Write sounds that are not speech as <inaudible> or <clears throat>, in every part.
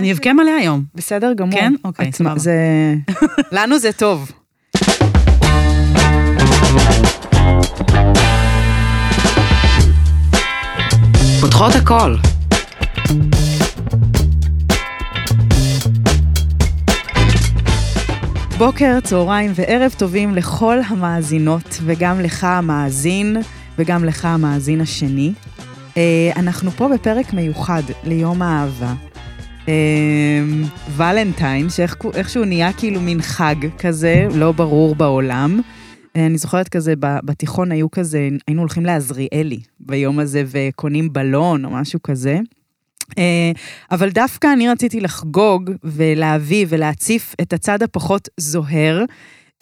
אני אבכה מלא היום. בסדר גמור. כן? אוקיי, סבבה. זה... <laughs> לנו זה טוב. פותחות הכל. בוקר, צהריים וערב טובים לכל המאזינות, וגם לך המאזין, וגם לך המאזין השני. אה, אנחנו פה בפרק מיוחד ליום האהבה. אה, ולנטיין, שאיכשהו נהיה כאילו מין חג כזה, לא ברור בעולם. אה, אני זוכרת כזה, בתיכון היו כזה, היינו הולכים לעזריאלי ביום הזה וקונים בלון או משהו כזה. אה, אבל דווקא אני רציתי לחגוג ולהביא ולהציף את הצד הפחות זוהר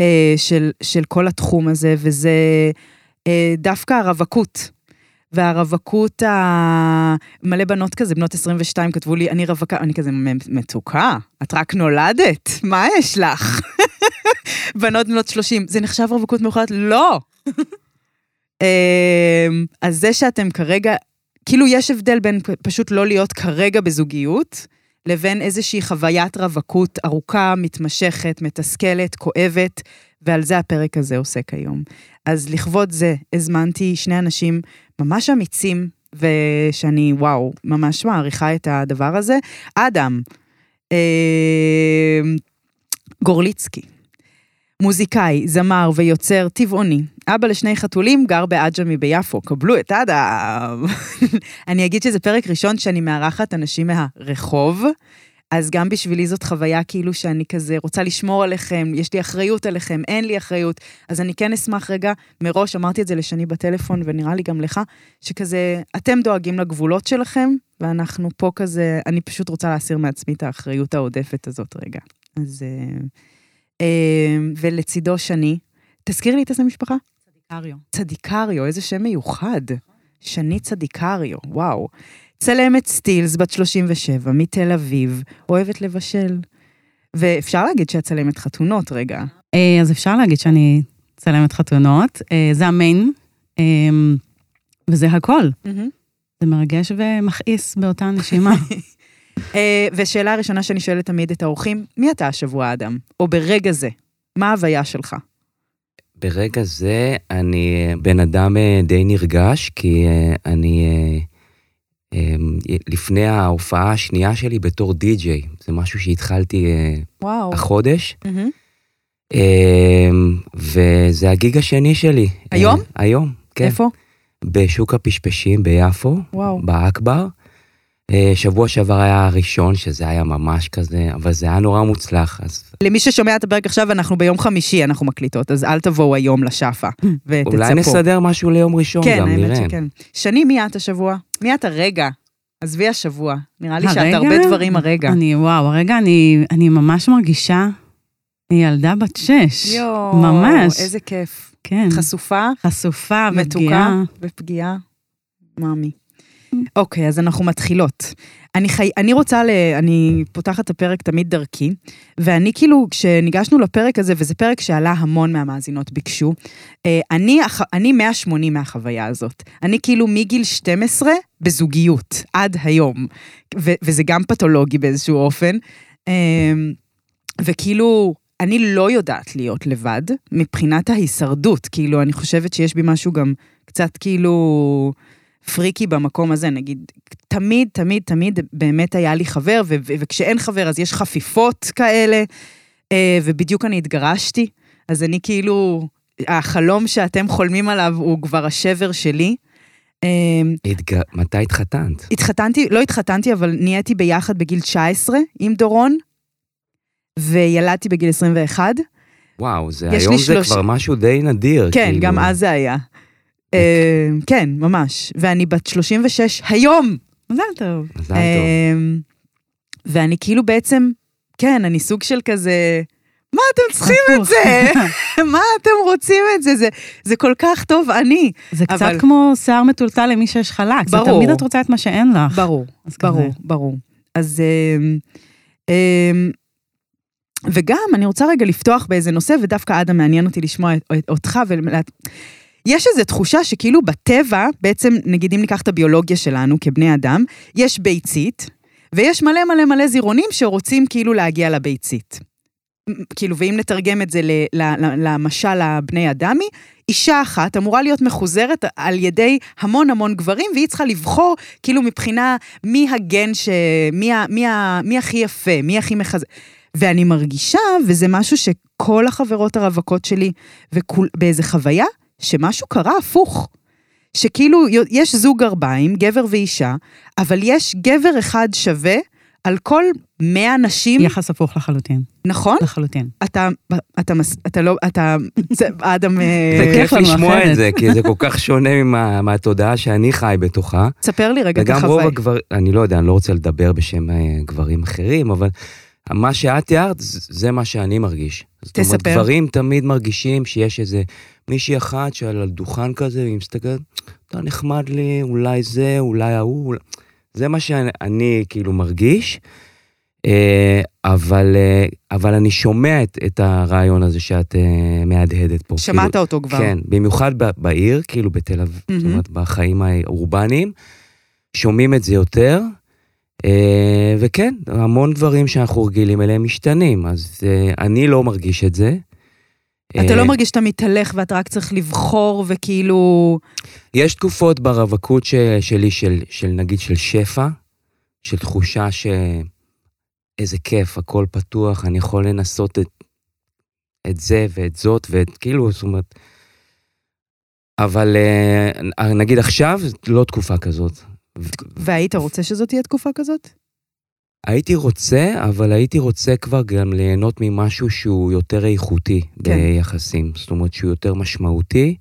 אה, של, של כל התחום הזה, וזה דווקא הרווקות. והרווקות, ה... מלא בנות כזה, בנות 22, כתבו לי, אני רווקה, אני כזה, "מ- מתוקה, את רק נולדת, מה יש לך? <laughs> בנות בנות 30, זה נחשב רווקות מאוחרת? לא. <laughs> אמ, אז זה שאתם כרגע, כאילו יש הבדל בין פשוט לא להיות כרגע בזוגיות, לבין איזושהי חוויית רווקות ארוכה, מתמשכת, מתסכלת, כואבת, ועל זה הפרק הזה עוסק היום. אז לכבוד זה הזמנתי שני אנשים ממש אמיצים, ושאני, וואו, ממש מעריכה את הדבר הזה. אדם, אה, גורליצקי, מוזיקאי, זמר ויוצר טבעוני. אבא לשני חתולים, גר בעג'מי ביפו. קבלו את אדם. <laughs> אני אגיד שזה פרק ראשון שאני מארחת אנשים מהרחוב, אז גם בשבילי זאת חוויה כאילו שאני כזה רוצה לשמור עליכם, יש לי אחריות עליכם, אין לי אחריות. אז אני כן אשמח רגע, מראש אמרתי את זה לשני בטלפון, ונראה לי גם לך, שכזה, אתם דואגים לגבולות שלכם, ואנחנו פה כזה, אני פשוט רוצה להסיר מעצמי את האחריות העודפת הזאת רגע. אז... אה, אה, ולצידו שני, תזכיר לי את איזה משפחה? אריו. צדיקריו, איזה שם מיוחד. שני צדיקריו, וואו. צלמת סטילס, בת 37, מתל אביב, אוהבת לבשל. ואפשר להגיד שאת צלמת חתונות רגע. אה, אז אפשר להגיד שאני צלמת חתונות, אה, זה המיין, אה, וזה הכל. זה מרגש ומכעיס באותה נשימה. <laughs> ושאלה הראשונה שאני שואלת תמיד את האורחים, מי אתה השבוע, אדם? או ברגע זה, מה ההוויה שלך? ברגע זה אני בן אדם די נרגש, כי אני לפני ההופעה השנייה שלי בתור די-ג'יי. זה משהו שהתחלתי אה, וואו. החודש. אה, וזה הגיג השני שלי. היום? אה, היום, כן. איפה? בשוק הפשפשים ביפו, וואו. באכבר. אה, שבוע שעבר היה הראשון, שזה היה ממש כזה, אבל זה היה נורא מוצלח, אז למי ששומע את הפרק עכשיו, אנחנו ביום חמישי, אנחנו מקליטות, אז אל תבואו היום לשאפה, <laughs> ותצפו. אולי נסדר משהו ליום ראשון כן, גם, האמת נראה. שכן. שני, מי את השבוע? מי את הרגע? עזבי השבוע. נראה לי שאת? הרבה דברים הרגע. אני, וואו, הרגע אני, אני ממש מרגישה ילדה בת שש. יואו, ממש. איזה כיף. כן. חשופה, חשופה מתוקה ופגיעה. ופגיעה. מאמי. אוקיי, אז אנחנו מתחילות. אני, חי... אני רוצה ל... אני פותחת את הפרק תמיד דרכי, ואני כאילו, כשניגשנו לפרק הזה, וזה פרק שעלה המון מהמאזינות ביקשו, אה, אני, אני 180 מהחוויה הזאת. אני כאילו מגיל 12 בזוגיות, עד היום. ו... וזה גם פתולוגי באיזשהו אופן. אה, וכאילו, אני לא יודעת להיות לבד, מבחינת ההישרדות. כאילו, אני חושבת שיש בי משהו גם קצת כאילו פריקי במקום הזה, נגיד, תמיד, תמיד, תמיד באמת היה לי חבר, ו- ו- וכשאין חבר אז יש חפיפות כאלה, אה, ובדיוק אני התגרשתי, אז אני כאילו, החלום שאתם חולמים עליו הוא כבר השבר שלי. אה, התג... מתי התחתנת? התחתנתי, לא התחתנתי, אבל נהייתי ביחד בגיל 19 עם דורון, וילדתי בגיל 21. וואו, זה היום זה שלוש- כבר משהו די נדיר. כן, כאילו. גם אז זה היה. אה, כן, ממש. ואני בת 36 היום. מזל טוב. מזל טוב. אמ, ואני כאילו בעצם, כן, אני סוג של כזה, מה אתם צריכים את. זה? <laughs> <laughs> מה אתם רוצים את זה? זה? זה כל כך טוב אני. זה קצת אבל- כמו שיער מטולטל למי שיש חלק. זה ברור. תמיד את רוצה את מה שאין לך. ברור, אז כזה. ברור, ברור. אז... אמ, אמ, וגם, אני רוצה רגע לפתוח באיזה נושא, ודווקא אדם מעניין אותי לשמוע אותך. ולה... יש איזו תחושה שכאילו בטבע, בעצם, נגיד אם ניקח את הביולוגיה שלנו כבני אדם, יש ביצית, ויש מלא מלא מלא זירונים שרוצים כאילו להגיע לביצית. כאילו, ואם נתרגם את זה למשל הבני אדמי, אישה אחת אמורה להיות מחוזרת על ידי המון המון גברים, והיא צריכה לבחור כאילו מבחינה מי הגן ש... מי, ה... מי, ה... מי הכי יפה, מי הכי מחזק. ואני מרגישה, וזה משהו שכל החברות הרווקות שלי, ובאיזה חוויה, שמשהו קרה הפוך. שכאילו, יש זוג גרביים, גבר ואישה, אבל יש גבר אחד שווה על כל 100 נשים... יחס הפוך לחלוטין. נכון? לחלוטין. אתה, אתה, אתה לא, אתה, זה, אדם... אה, זה כיף לשמוע את זה, כי זה <laughs> כל כך שונה מה, מהתודעה שאני חי בתוכה. ספר לי רגע את החוויה. וגם רוב הגברים, אני לא יודע, אני לא רוצה לדבר בשם אה, גברים אחרים, אבל מה שאת תיארת, זה מה שאני מרגיש. תספר. זאת אומרת, גברים תמיד מרגישים שיש איזה מישהי אחת שעל הדוכן כזה, והיא מסתכלת, אתה נחמד לי, אולי זה, אולי ההוא, אולי... זה מה שאני כאילו מרגיש, אה, אבל, אה, אבל אני שומע את, את הרעיון הזה שאת אה, מהדהדת פה. שמעת כאילו, אותו כבר. כן, במיוחד בעיר, כאילו בתל אביב, mm-hmm. זאת אומרת, בחיים האורבניים, שומעים את זה יותר. וכן, המון דברים שאנחנו רגילים אליהם משתנים, אז אני לא מרגיש את זה. אתה לא מרגיש שאתה מתהלך ואתה רק צריך לבחור וכאילו... יש תקופות ברווקות שלי, של, של נגיד של שפע, של תחושה שאיזה כיף, הכל פתוח, אני יכול לנסות את, את זה ואת זאת, ואת כאילו, זאת אומרת... אבל אה, נגיד עכשיו, לא תקופה כזאת. והיית רוצה שזאת תהיה תקופה כזאת? הייתי רוצה, אבל הייתי רוצה כבר גם ליהנות ממשהו שהוא יותר איכותי כן. ביחסים. זאת אומרת שהוא יותר משמעותי,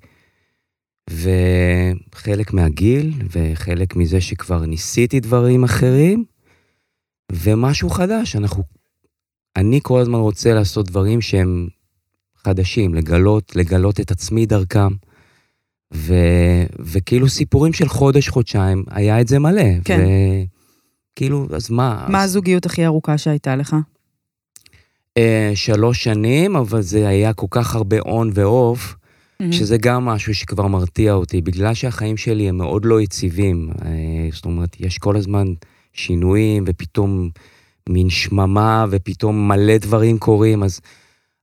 וחלק מהגיל, וחלק מזה שכבר ניסיתי דברים אחרים, ומשהו חדש. אנחנו... אני כל הזמן רוצה לעשות דברים שהם חדשים, לגלות, לגלות את עצמי דרכם. ו... וכאילו סיפורים של חודש, חודשיים, היה את זה מלא. כן. ו... כאילו, אז מה? מה אז... הזוגיות הכי ארוכה שהייתה לך? Uh, שלוש שנים, אבל זה היה כל כך הרבה און ואוף, mm-hmm. שזה גם משהו שכבר מרתיע אותי, בגלל שהחיים שלי הם מאוד לא יציבים. Uh, זאת אומרת, יש כל הזמן שינויים, ופתאום מין שממה, ופתאום מלא דברים קורים, אז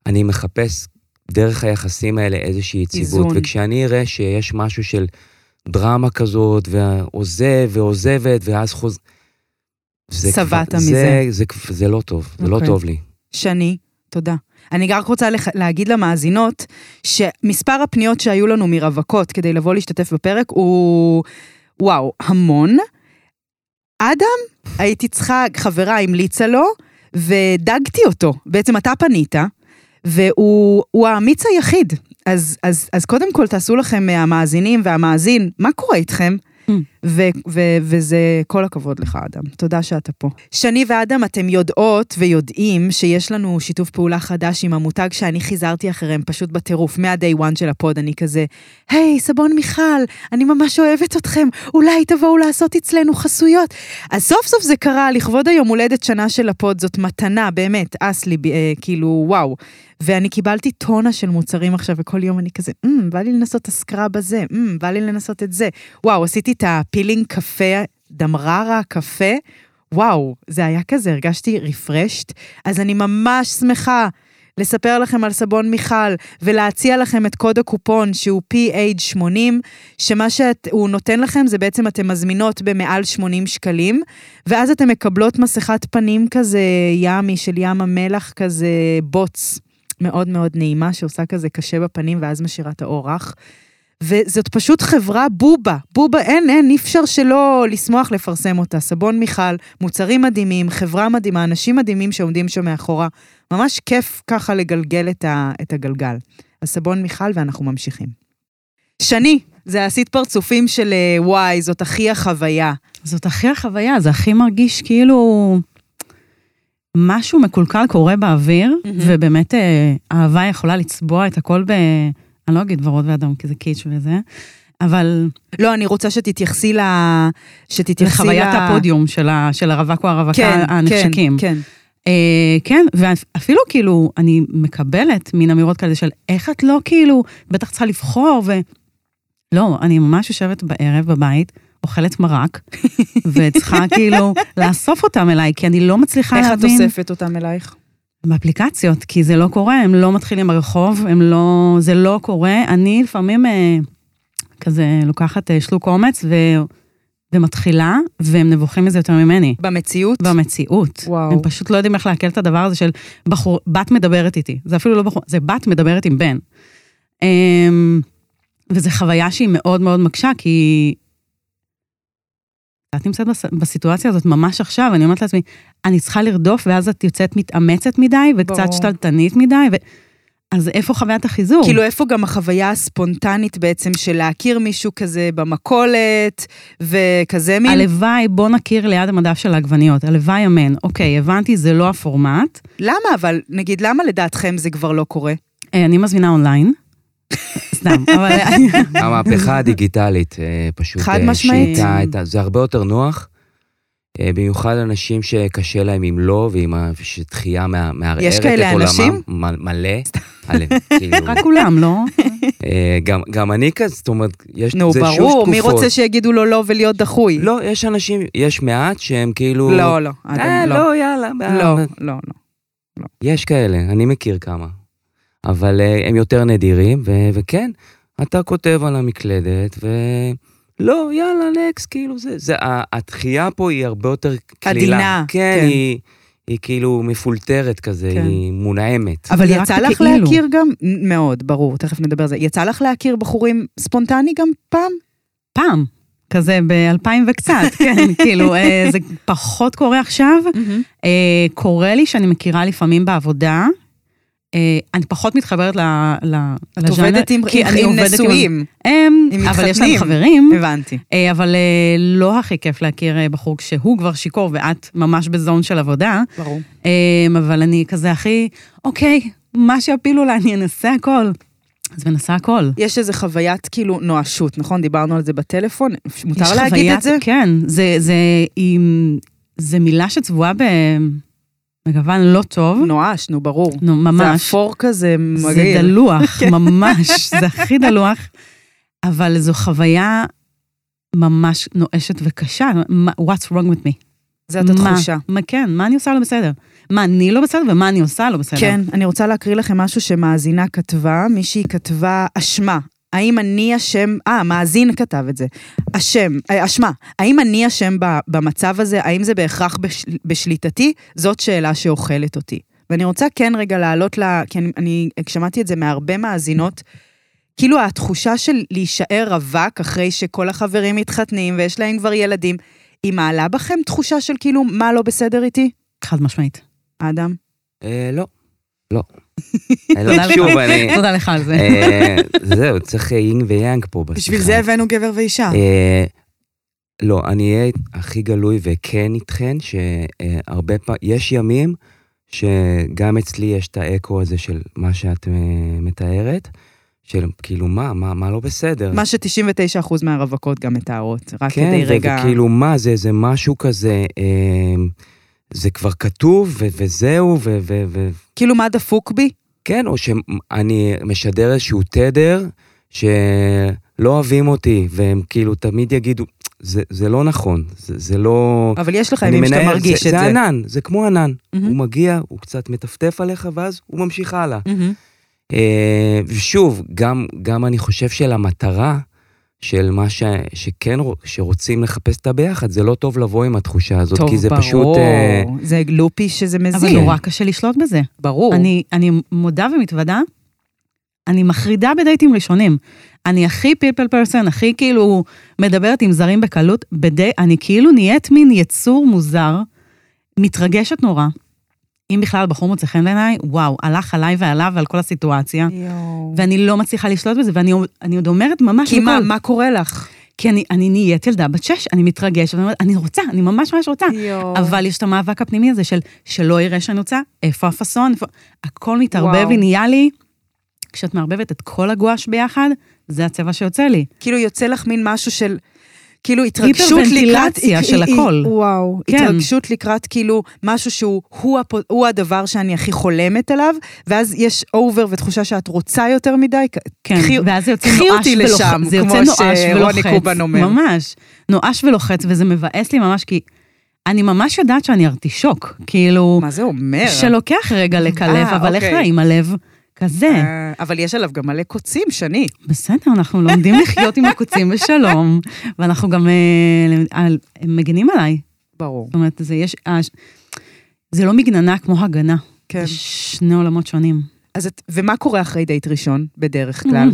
אני מחפש דרך היחסים האלה איזושהי יציבות. איזון. וכשאני אראה שיש משהו של דרמה כזאת, ועוזב ועוזבת, ואז חוז... שבעת מזה. זה, זה, זה, זה לא טוב, זה okay. לא אוקיי. טוב לי. שני, תודה. אני רק רוצה לח... להגיד למאזינות, שמספר הפניות שהיו לנו מרווקות כדי לבוא להשתתף בפרק הוא, וואו, המון. אדם, הייתי צריכה, חברה המליצה לו, ודגתי אותו. בעצם אתה פנית, והוא האמיץ היחיד. אז, אז, אז קודם כל תעשו לכם, המאזינים והמאזין, מה קורה איתכם? ו- ו- וזה כל הכבוד לך, אדם. תודה שאתה פה. שני ואדם, אתם יודעות ויודעים שיש לנו שיתוף פעולה חדש עם המותג שאני חיזרתי אחריהם פשוט בטירוף. מה- day one של הפוד אני כזה, היי, היי, סבון מיכל, אני ממש אוהבת אתכם, אולי תבואו לעשות אצלנו חסויות. אז סוף סוף זה קרה, לכבוד היום הולדת שנה של הפוד, זאת מתנה, באמת, אסלי, אה, כאילו, וואו. ואני קיבלתי טונה של מוצרים עכשיו, וכל יום אני כזה, mm, בא לי לנסות את הסקראב הזה, mm, בא לי לנסות את זה. וואו, עשיתי את הפילינג קפה, דמררה קפה, וואו, זה היה כזה, הרגשתי refreshed. אז אני ממש שמחה לספר לכם על סבון מיכל ולהציע לכם את קוד הקופון שהוא PH80, שמה שהוא נותן לכם זה בעצם אתם מזמינות במעל 80 שקלים, ואז אתם מקבלות מסכת פנים כזה ימי של ים המלח כזה בוץ. מאוד מאוד נעימה, שעושה כזה קשה בפנים ואז משאירה את האורח. וזאת פשוט חברה בובה, בובה, אין, אין, אי אפשר שלא לשמוח לפרסם אותה. סבון מיכל, מוצרים מדהימים, חברה מדהימה, אנשים מדהימים שעומדים שם מאחורה. ממש כיף ככה לגלגל את, ה, את הגלגל. אז סבון מיכל ואנחנו ממשיכים. שני, זה עשית פרצופים של אה, וואי, זאת הכי החוויה. זאת הכי החוויה, זה הכי מרגיש כאילו... משהו מקולקל קורה באוויר, mm-hmm. ובאמת אה, אהבה יכולה לצבוע את הכל ב... אני לא אגיד ורוד ואדום, כי זה קיץ' וזה, אבל... לא, אני רוצה שתתייחסי ל... שתתייחסי לחוויית ל... הפודיום של, ה... של הרווק או הרווקה כן, הנחשקים. כן, כן. אה, כן, ואפילו כאילו, אני מקבלת מין אמירות כאלה של איך את לא כאילו, בטח צריכה לבחור, ו... לא, אני ממש יושבת בערב בבית, אוכלת מרק, <laughs> וצריכה כאילו לאסוף אותם אליי, כי אני לא מצליחה איך את להבין... אוספת אותם אלייך? באפליקציות, כי זה לא קורה, הם לא מתחילים ברחוב, הם לא... זה לא קורה. אני לפעמים אה, כזה לוקחת אה, שלוק אומץ ו, ומתחילה, והם נבוכים מזה יותר ממני. במציאות? במציאות. וואו. הם פשוט לא יודעים איך לעכל את הדבר הזה של בחור, בת מדברת איתי. זה אפילו לא בחור, זה בת מדברת עם בן. אמ, וזו חוויה שהיא מאוד מאוד מקשה, כי... את נמצאת בס- בסיטואציה הזאת ממש עכשיו, אני אומרת לעצמי, אני צריכה לרדוף, ואז את יוצאת מתאמצת מדי, וקצת. שתלטנית מדי, ו... אז איפה חוויית החיזור? כאילו, איפה גם החוויה הספונטנית בעצם של להכיר מישהו כזה במכולת, וכזה מין... הלוואי, בוא נכיר ליד המדף של העגבניות, הלוואי אמן. אוקיי, הבנתי, זה לא הפורמט. למה אבל, נגיד, למה לדעתכם זה כבר לא קורה? אה, אני מזמינה אונליין. סתם, אבל... המהפכה הדיגיטלית אה, פשוט חד אה, משמעית. את ה... זה הרבה יותר נוח. אה, במיוחד אנשים שקשה להם עם לא, ועם שדחייה מערערת יש את כאלה עולמם. אנשים? מלא. כאילו, רק כולם, לא? גם- אני כזה, זאת אומרת, יש, נו, זה שוב ברור, מי תקופות. רוצה שיגידו לו לא ולהיות דחוי? לא, יש אנשים, יש מעט שהם כאילו... לא, לא, אה, לא. לא, יאללה. לא, לא, לא. יש כאלה, אני מכיר כמה. אבל אה, הם יותר נדירים, ו- וכן, אתה כותב על המקלדת, ולא, יאללה, נקס, כאילו זה, זה, ה- הדחייה פה היא הרבה יותר קלילה. עדינה, כן, כן. היא, היא כאילו מפולטרת כזה, כן. היא מונעמת. אבל רק יצא לך בכאילו. להכיר גם, מאוד, ברור, תכף נדבר על זה. יצא לך להכיר בחורים ספונטני גם פעם? פעם. כזה ב-2000 וקצת, <laughs> כן, כאילו, אה, זה פחות קורה עכשיו. אה, קורה לי שאני מכירה לפעמים בעבודה, אני פחות מתחברת ל- ל- את לז'אנר, עובדת עם כי אני עם עובדת נשואים. הם, עם אבל יש. להם חברים, הבנתי. אה, אבל אה, לא הכי כיף להכיר אה, בחור כשהוא כבר שיכור ואת ממש בזון של עבודה. ברור. אמ, אבל אני כזה הכי, אוקיי, מה שיפילו לה, אני אנסה הכל. אז מנסה הכל. יש איזו חוויית כאילו נואשות, נכון? דיברנו על זה בטלפון, מותר להגיד חוויית- את זה? כן, זה, זה, היא, זה מילה שצבועה ב- בגוון לא טוב. נואש, נו, ברור. נו, זה ממש. אפור כזה זה מגעיל. דלוח, <laughs> ממש, זה הכי דלוח. אבל זו חוויה ממש נואשת וקשה. What's wrong with me? זאת התחושה. מה, כן, מה אני עושה לא בסדר? מה אני לא בסדר ומה אני עושה לא בסדר. כן, אני רוצה להקריא לכם משהו שמאזינה כתבה, מישהי כתבה אשמה. האם אני אשם, אה, מאזין כתב את זה. אשם, אה, אשמה. האם אני אשם ב- במצב הזה? האם זה בהכרח בש, בשליטתי? זאת שאלה שאוכלת אותי. ואני רוצה כן רגע לעלות ל... כי אני, אני שמעתי את זה מהרבה מאזינות. כאילו התחושה של להישאר רווק אחרי שכל החברים מתחתנים ויש להם כבר ילדים, היא מעלה בכם תחושה של כאילו מה לא בסדר איתי? חד משמעית. אדם? אה, לא, לא. <laughs> לא. שוב, אני... תודה לך על זה. אה, זהו, צריך יינג ויאנג פה בשיחה. בשביל זה הבאנו גבר ואישה. אה, לא, אני אהיה הכי גלוי וכן איתכן, שהרבה פעמים, יש ימים שגם אצלי יש את האקו הזה של מה שאת אה, מתארת, של כאילו מה, מה, מה לא בסדר. מה ש-99% מהרווקות גם מתארות, רק כן, כדי רגע... וכאילו מה זה, זה משהו כזה, אה, זה כבר כתוב ו- וזהו, ו- ו- ו- כאילו מה דפוק בי? כן, או שאני משדר איזשהו תדר שלא אוהבים אותי, והם כאילו תמיד יגידו, זה, זה לא נכון, זה, זה לא... אבל יש לך ימים שאתה מרגיש זה, את זה זה. ענן, זה כמו ענן. מהמם. הוא מגיע, הוא קצת מטפטף עליך, ואז הוא ממשיך הלאה. מהמם. אה, ושוב, גם, גם אני חושב שלמטרה של מה ש, שכן, שרוצים לחפש את הביחד, זה לא טוב לבוא עם התחושה הזאת, טוב, כי זה ברור. פשוט... אה, זה לופי שזה אבל מזין. נורא קשה לשלוט בזה. ברור. אני, אני מודה ומתוודה, אני מחרידה בדייטים ראשונים. אני הכי פיפל פרסון, הכי כאילו מדברת עם זרים בקלות, בדי, אני כאילו נהיית מין יצור מוזר, מתרגשת נורא. אם בכלל בחור מוצא חן בעיניי, וואו, הלך עליי ועליו ועל כל הסיטואציה, יואו. ואני לא מצליחה לשלוט בזה, ואני אני עוד אומרת ממש כי מה, מה קורה לך? כי אני, אני נהיית ילדה בת שש, אני מתרגשת, ואני אומרת, אני רוצה, אני ממש ממש רוצה. יואו. אבל יש את המאבק הפנימי הזה של שלא יראה שאני רוצה, איפה הפאסון, איפה... הכל מתערבב וואו. לי, נהיה לי, כשאת מערבבת את כל הגואש ביחד, זה הצבע שיוצא לי. כאילו יוצא לך מין משהו של... כאילו התרגשות לקראת... היפרוונטילציה של היא- הכל. היא- וואו, כן. התרגשות לקראת כאילו משהו שהוא הוא. הוא הדבר שאני הכי חולמת עליו, ואז יש אובר ותחושה שאת רוצה יותר מדי. כן, קחי- ואז יוצא נואש ולוחץ. זה יוצא כמו נואש שרוני ולוחץ. קובן אומר. ממש. נואש ולוחץ, וזה מבאס לי ממש, כי אני ממש יודעת שאני ארטישוק. כאילו, מה זה אומר? שלוקח רגע לקלף, אה, אבל איך אוקיי. נעים הלב? כזה. אה, אבל יש עליו גם מלא קוצים, שני. בסדר, אנחנו לומדים לחיות עם הקוצים בשלום, <laughs> ואנחנו גם אה, הם מגינים עליי. ברור. זאת אומרת, זה יש... אה, זה לא מגננה כמו הגנה. כן. זה שני עולמות שונים. אז את, ומה קורה אחרי דייט ראשון, בדרך כלל?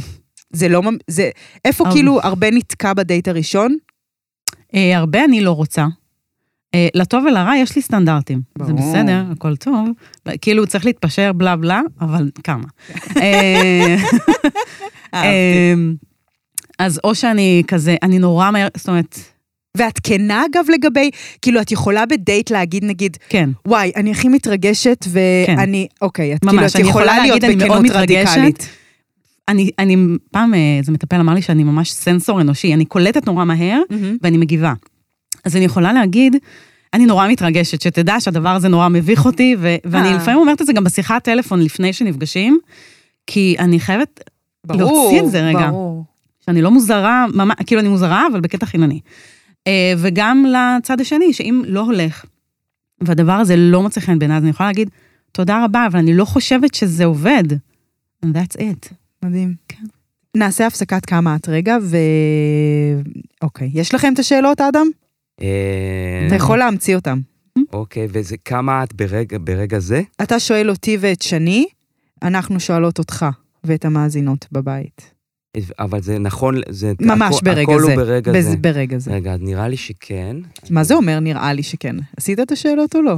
זה לא... זה... איפה כאילו הרבה נתקע בדייט הראשון? הרבה אני לא רוצה. אה, לטוב ולרע יש לי סטנדרטים. זה ברור. בסדר, הכל טוב. כאילו צריך להתפשר בלה בלה, אבל כמה. <laughs> אה. אה, אז או שאני כזה, אני נורא מהר, זאת אומרת, ואת כנה אגב לגבי, כאילו את יכולה בדייט להגיד נגיד, כן. וואי, אני הכי מתרגשת ואני, אוקיי, את ממש, כאילו, את אני יכולה יכולה להיות להגיד, אני מאוד בכנות. רדיקלית. אני, אני, פעם איזה מטפל אמר לי שאני ממש סנסור אנושי, אני קולטת נורא מהר מהמם. ואני מגיבה. אז אני יכולה להגיד, אני נורא מתרגשת, שתדע שהדבר הזה נורא מביך אותי, ו- ואני אה. לפעמים אומרת את זה גם בשיחת טלפון לפני שנפגשים, כי אני חייבת ברור, להוציא את זה רגע. ברור. שאני לא מוזרה, ממש, כאילו אני מוזרה, אבל בקטע חינני. אה, וגם לצד השני, שאם לא הולך, והדבר הזה לא מוצא חן בעיניי, אז אני יכולה להגיד, תודה רבה, אבל אני לא חושבת שזה עובד. And that's it. מדהים. כן. נעשה הפסקת כמה את רגע, ו... אוקיי, יש לכם את השאלות, אדם? אה, אתה יכול להמציא אותם. אוקיי, וזה כמה את ברגע, ברגע זה? אתה שואל אותי ואת שני, אנחנו שואלות אותך ואת המאזינות בבית. אבל זה נכון, זה... ממש הכל- ברגע הכל זה. הוא ברגע בז- זה. ברגע זה. רגע, אז נראה לי שכן. מה זה אומר נראה לי שכן? עשית את השאלות או לא?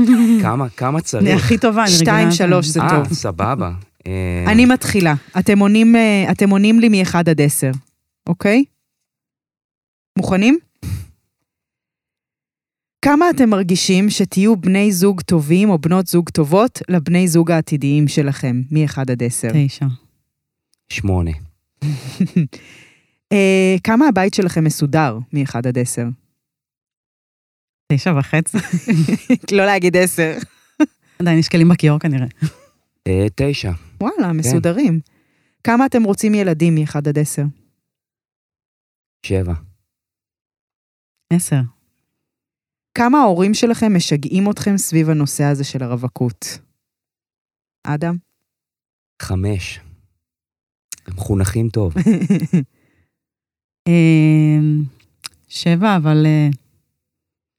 <laughs> כמה, כמה אני צריך? הכי טובה, אני רגילה. שתיים. שלוש, זה אה, טוב. סבבה. אה, אני מתחילה. אתם עונים, אה, אתם עונים לי מ-1 עד 10, אוקיי? מוכנים? כמה אתם מרגישים שתהיו בני זוג טובים או בנות זוג טובות לבני זוג העתידיים שלכם, מ-1 עד 10? תשע. שמונה. <laughs> אה, כמה הבית שלכם מסודר מ-1 עד 10? תשע וחצי. <laughs> לא להגיד 10. עדיין יש כלים בכיור כנראה. אה, תשע. וואלה, מסודרים. כמה אתם רוצים ילדים מ-1 עד 10? שבע. עשר. כמה ההורים שלכם משגעים אתכם סביב הנושא הזה של הרווקות? אדם? חמש. הם מחונכים טוב. <laughs> אה, שבע, אבל אה,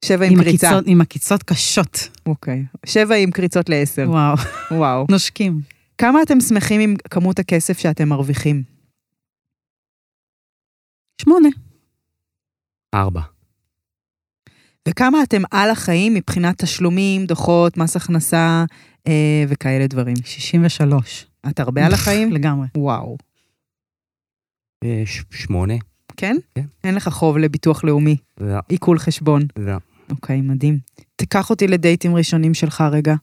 שבע עם עם קריצה. עקיצות- עם עקיצות קשות. אוקיי. שבע עם קריצות לעשר. וואו, וואו. <laughs> נושקים. כמה אתם שמחים עם כמות הכסף שאתם מרוויחים? שמונה. ארבע. וכמה אתם על החיים מבחינת תשלומים, דוחות, מס הכנסה אה, וכאלה דברים? 63. את הרבה על החיים? <laughs> לגמרי. וואו. אה, ש- שמונה. כן? כן. אין לך חוב לביטוח לאומי, לא, עיכול חשבון. לא. אוקיי, מדהים. תיקח אותי לדייטים ראשונים שלך רגע.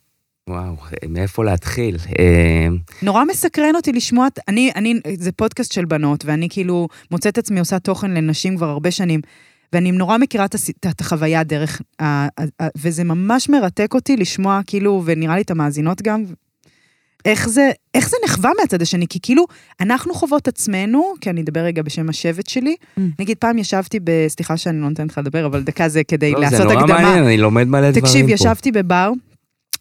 וואו, מאיפה להתחיל? אה, נורא מסקרן אותי לשמוע, אני, אני, זה פודקאסט של בנות, ואני כאילו מוצאת עצמי עושה תוכן לנשים כבר הרבה שנים, ואני נורא מכירה את, הס- את החוויה דרך, ה- ה- ה- וזה ממש מרתק אותי לשמוע, כאילו, ונראה לי את המאזינות גם, איך זה, איך זה נחווה מהצד השני, כי כאילו, אנחנו חוות עצמנו, כי אני אדבר רגע בשם השבט שלי, Mm. נגיד פעם ישבתי ב... סליחה שאני לא נותנת לך לדבר, אבל דקה זה כדי לא, לעשות זה נורא הקדמה. מעניין, אני לומד מלא דברים פה. תקשיב, ישבתי בבר,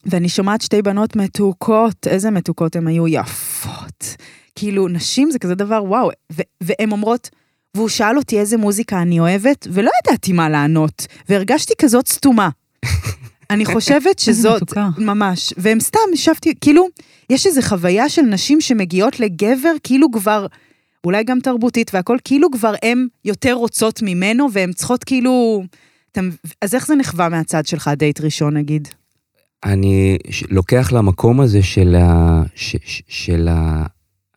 ואני שומעת שתי בנות מתוקות, איזה מתוקות הן היו יפות. כאילו, נשים זה כזה דבר, וואו. ו- והן אומרות, והוא שאל אותי איזה מוזיקה אני אוהבת, ולא ידעתי מה לענות, והרגשתי כזאת סתומה. <laughs> אני חושבת שזאת. ממש, והם סתם, ישבתי, כאילו, יש איזו חוויה של נשים שמגיעות לגבר, כאילו כבר, אולי גם תרבותית והכל, כאילו כבר הן יותר רוצות ממנו, והן צריכות כאילו... אתה, אז איך זה נחווה מהצד שלך, דייט ראשון נגיד? אני לוקח למקום הזה של, ה, ש, ש, של ה,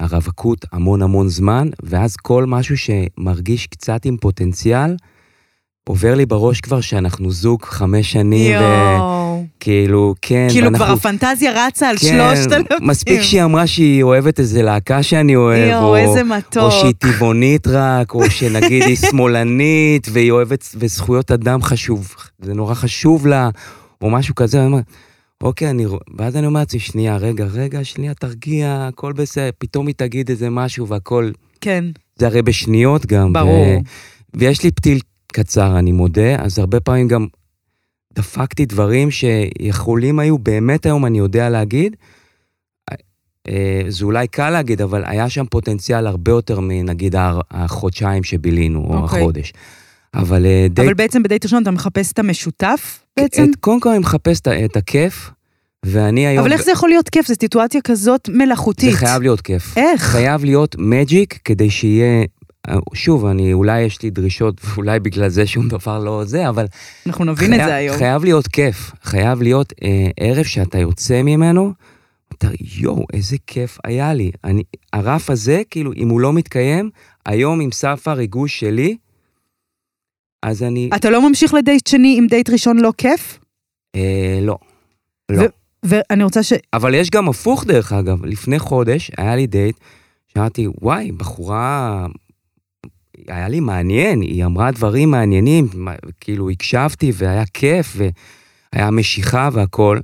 הרווקות המון המון זמן, ואז כל משהו שמרגיש קצת עם פוטנציאל, עובר לי בראש כבר שאנחנו זוג חמש שנים, ו, כאילו, כן. כאילו ואנחנו- כבר הפנטזיה רצה על כן, שלושת אלפים. מספיק שהיא אמרה שהיא אוהבת איזה להקה שאני אוהב, יואו, או, איזה מתוק. או שהיא טבעונית רק, או שנגיד היא שמאלנית, והיא אוהבת, וזכויות אדם חשוב, זה נורא חשוב לה, או משהו כזה, אוקיי, אני, ואז אני אומר לעצמי, שנייה, רגע, רגע, שנייה, תרגיע, הכל בסדר, פתאום היא תגיד איזה משהו והכל, כן, זה הרי בשניות גם. ברור. ו, ויש לי פתיל קצר, אני מודה, אז הרבה פעמים גם דפקתי דברים שיכולים היו, באמת היום אני יודע להגיד. אה, זה אולי קל להגיד, אבל היה שם פוטנציאל הרבה יותר מנגיד החודשיים שבילינו, או אוקיי. החודש. אבל אה, די... אבל בעצם בדייט ראשון אתה מחפש את המשותף בעצם? את, קודם כל אני מחפש את, את הכיף, ואני היום... אבל איך זה יכול להיות כיף? זו סיטואציה כזאת מלאכותית. זה חייב להיות כיף. איך? חייב להיות מג'יק כדי שיהיה... שוב, אני, אולי יש לי דרישות, <laughs> ואולי בגלל זה שום דבר לא זה, אבל... אנחנו נבין את חייב- זה היום. חייב להיות כיף. חייב להיות אה, ערב שאתה יוצא ממנו, אתה, יואו, איזה כיף היה לי. אני, הרף הזה, כאילו, אם הוא לא מתקיים, היום עם סף הריגוש שלי, אז אני... אתה לא ממשיך לדייט שני עם דייט ראשון לא כיף? אה, לא. לא. ואני רוצה ש... אבל יש גם הפוך, דרך אגב. לפני חודש היה לי דייט, שאמרתי, וואי, בחורה... היה לי מעניין, היא אמרה דברים מעניינים, כאילו הקשבתי והיה כיף והיה משיכה והכל.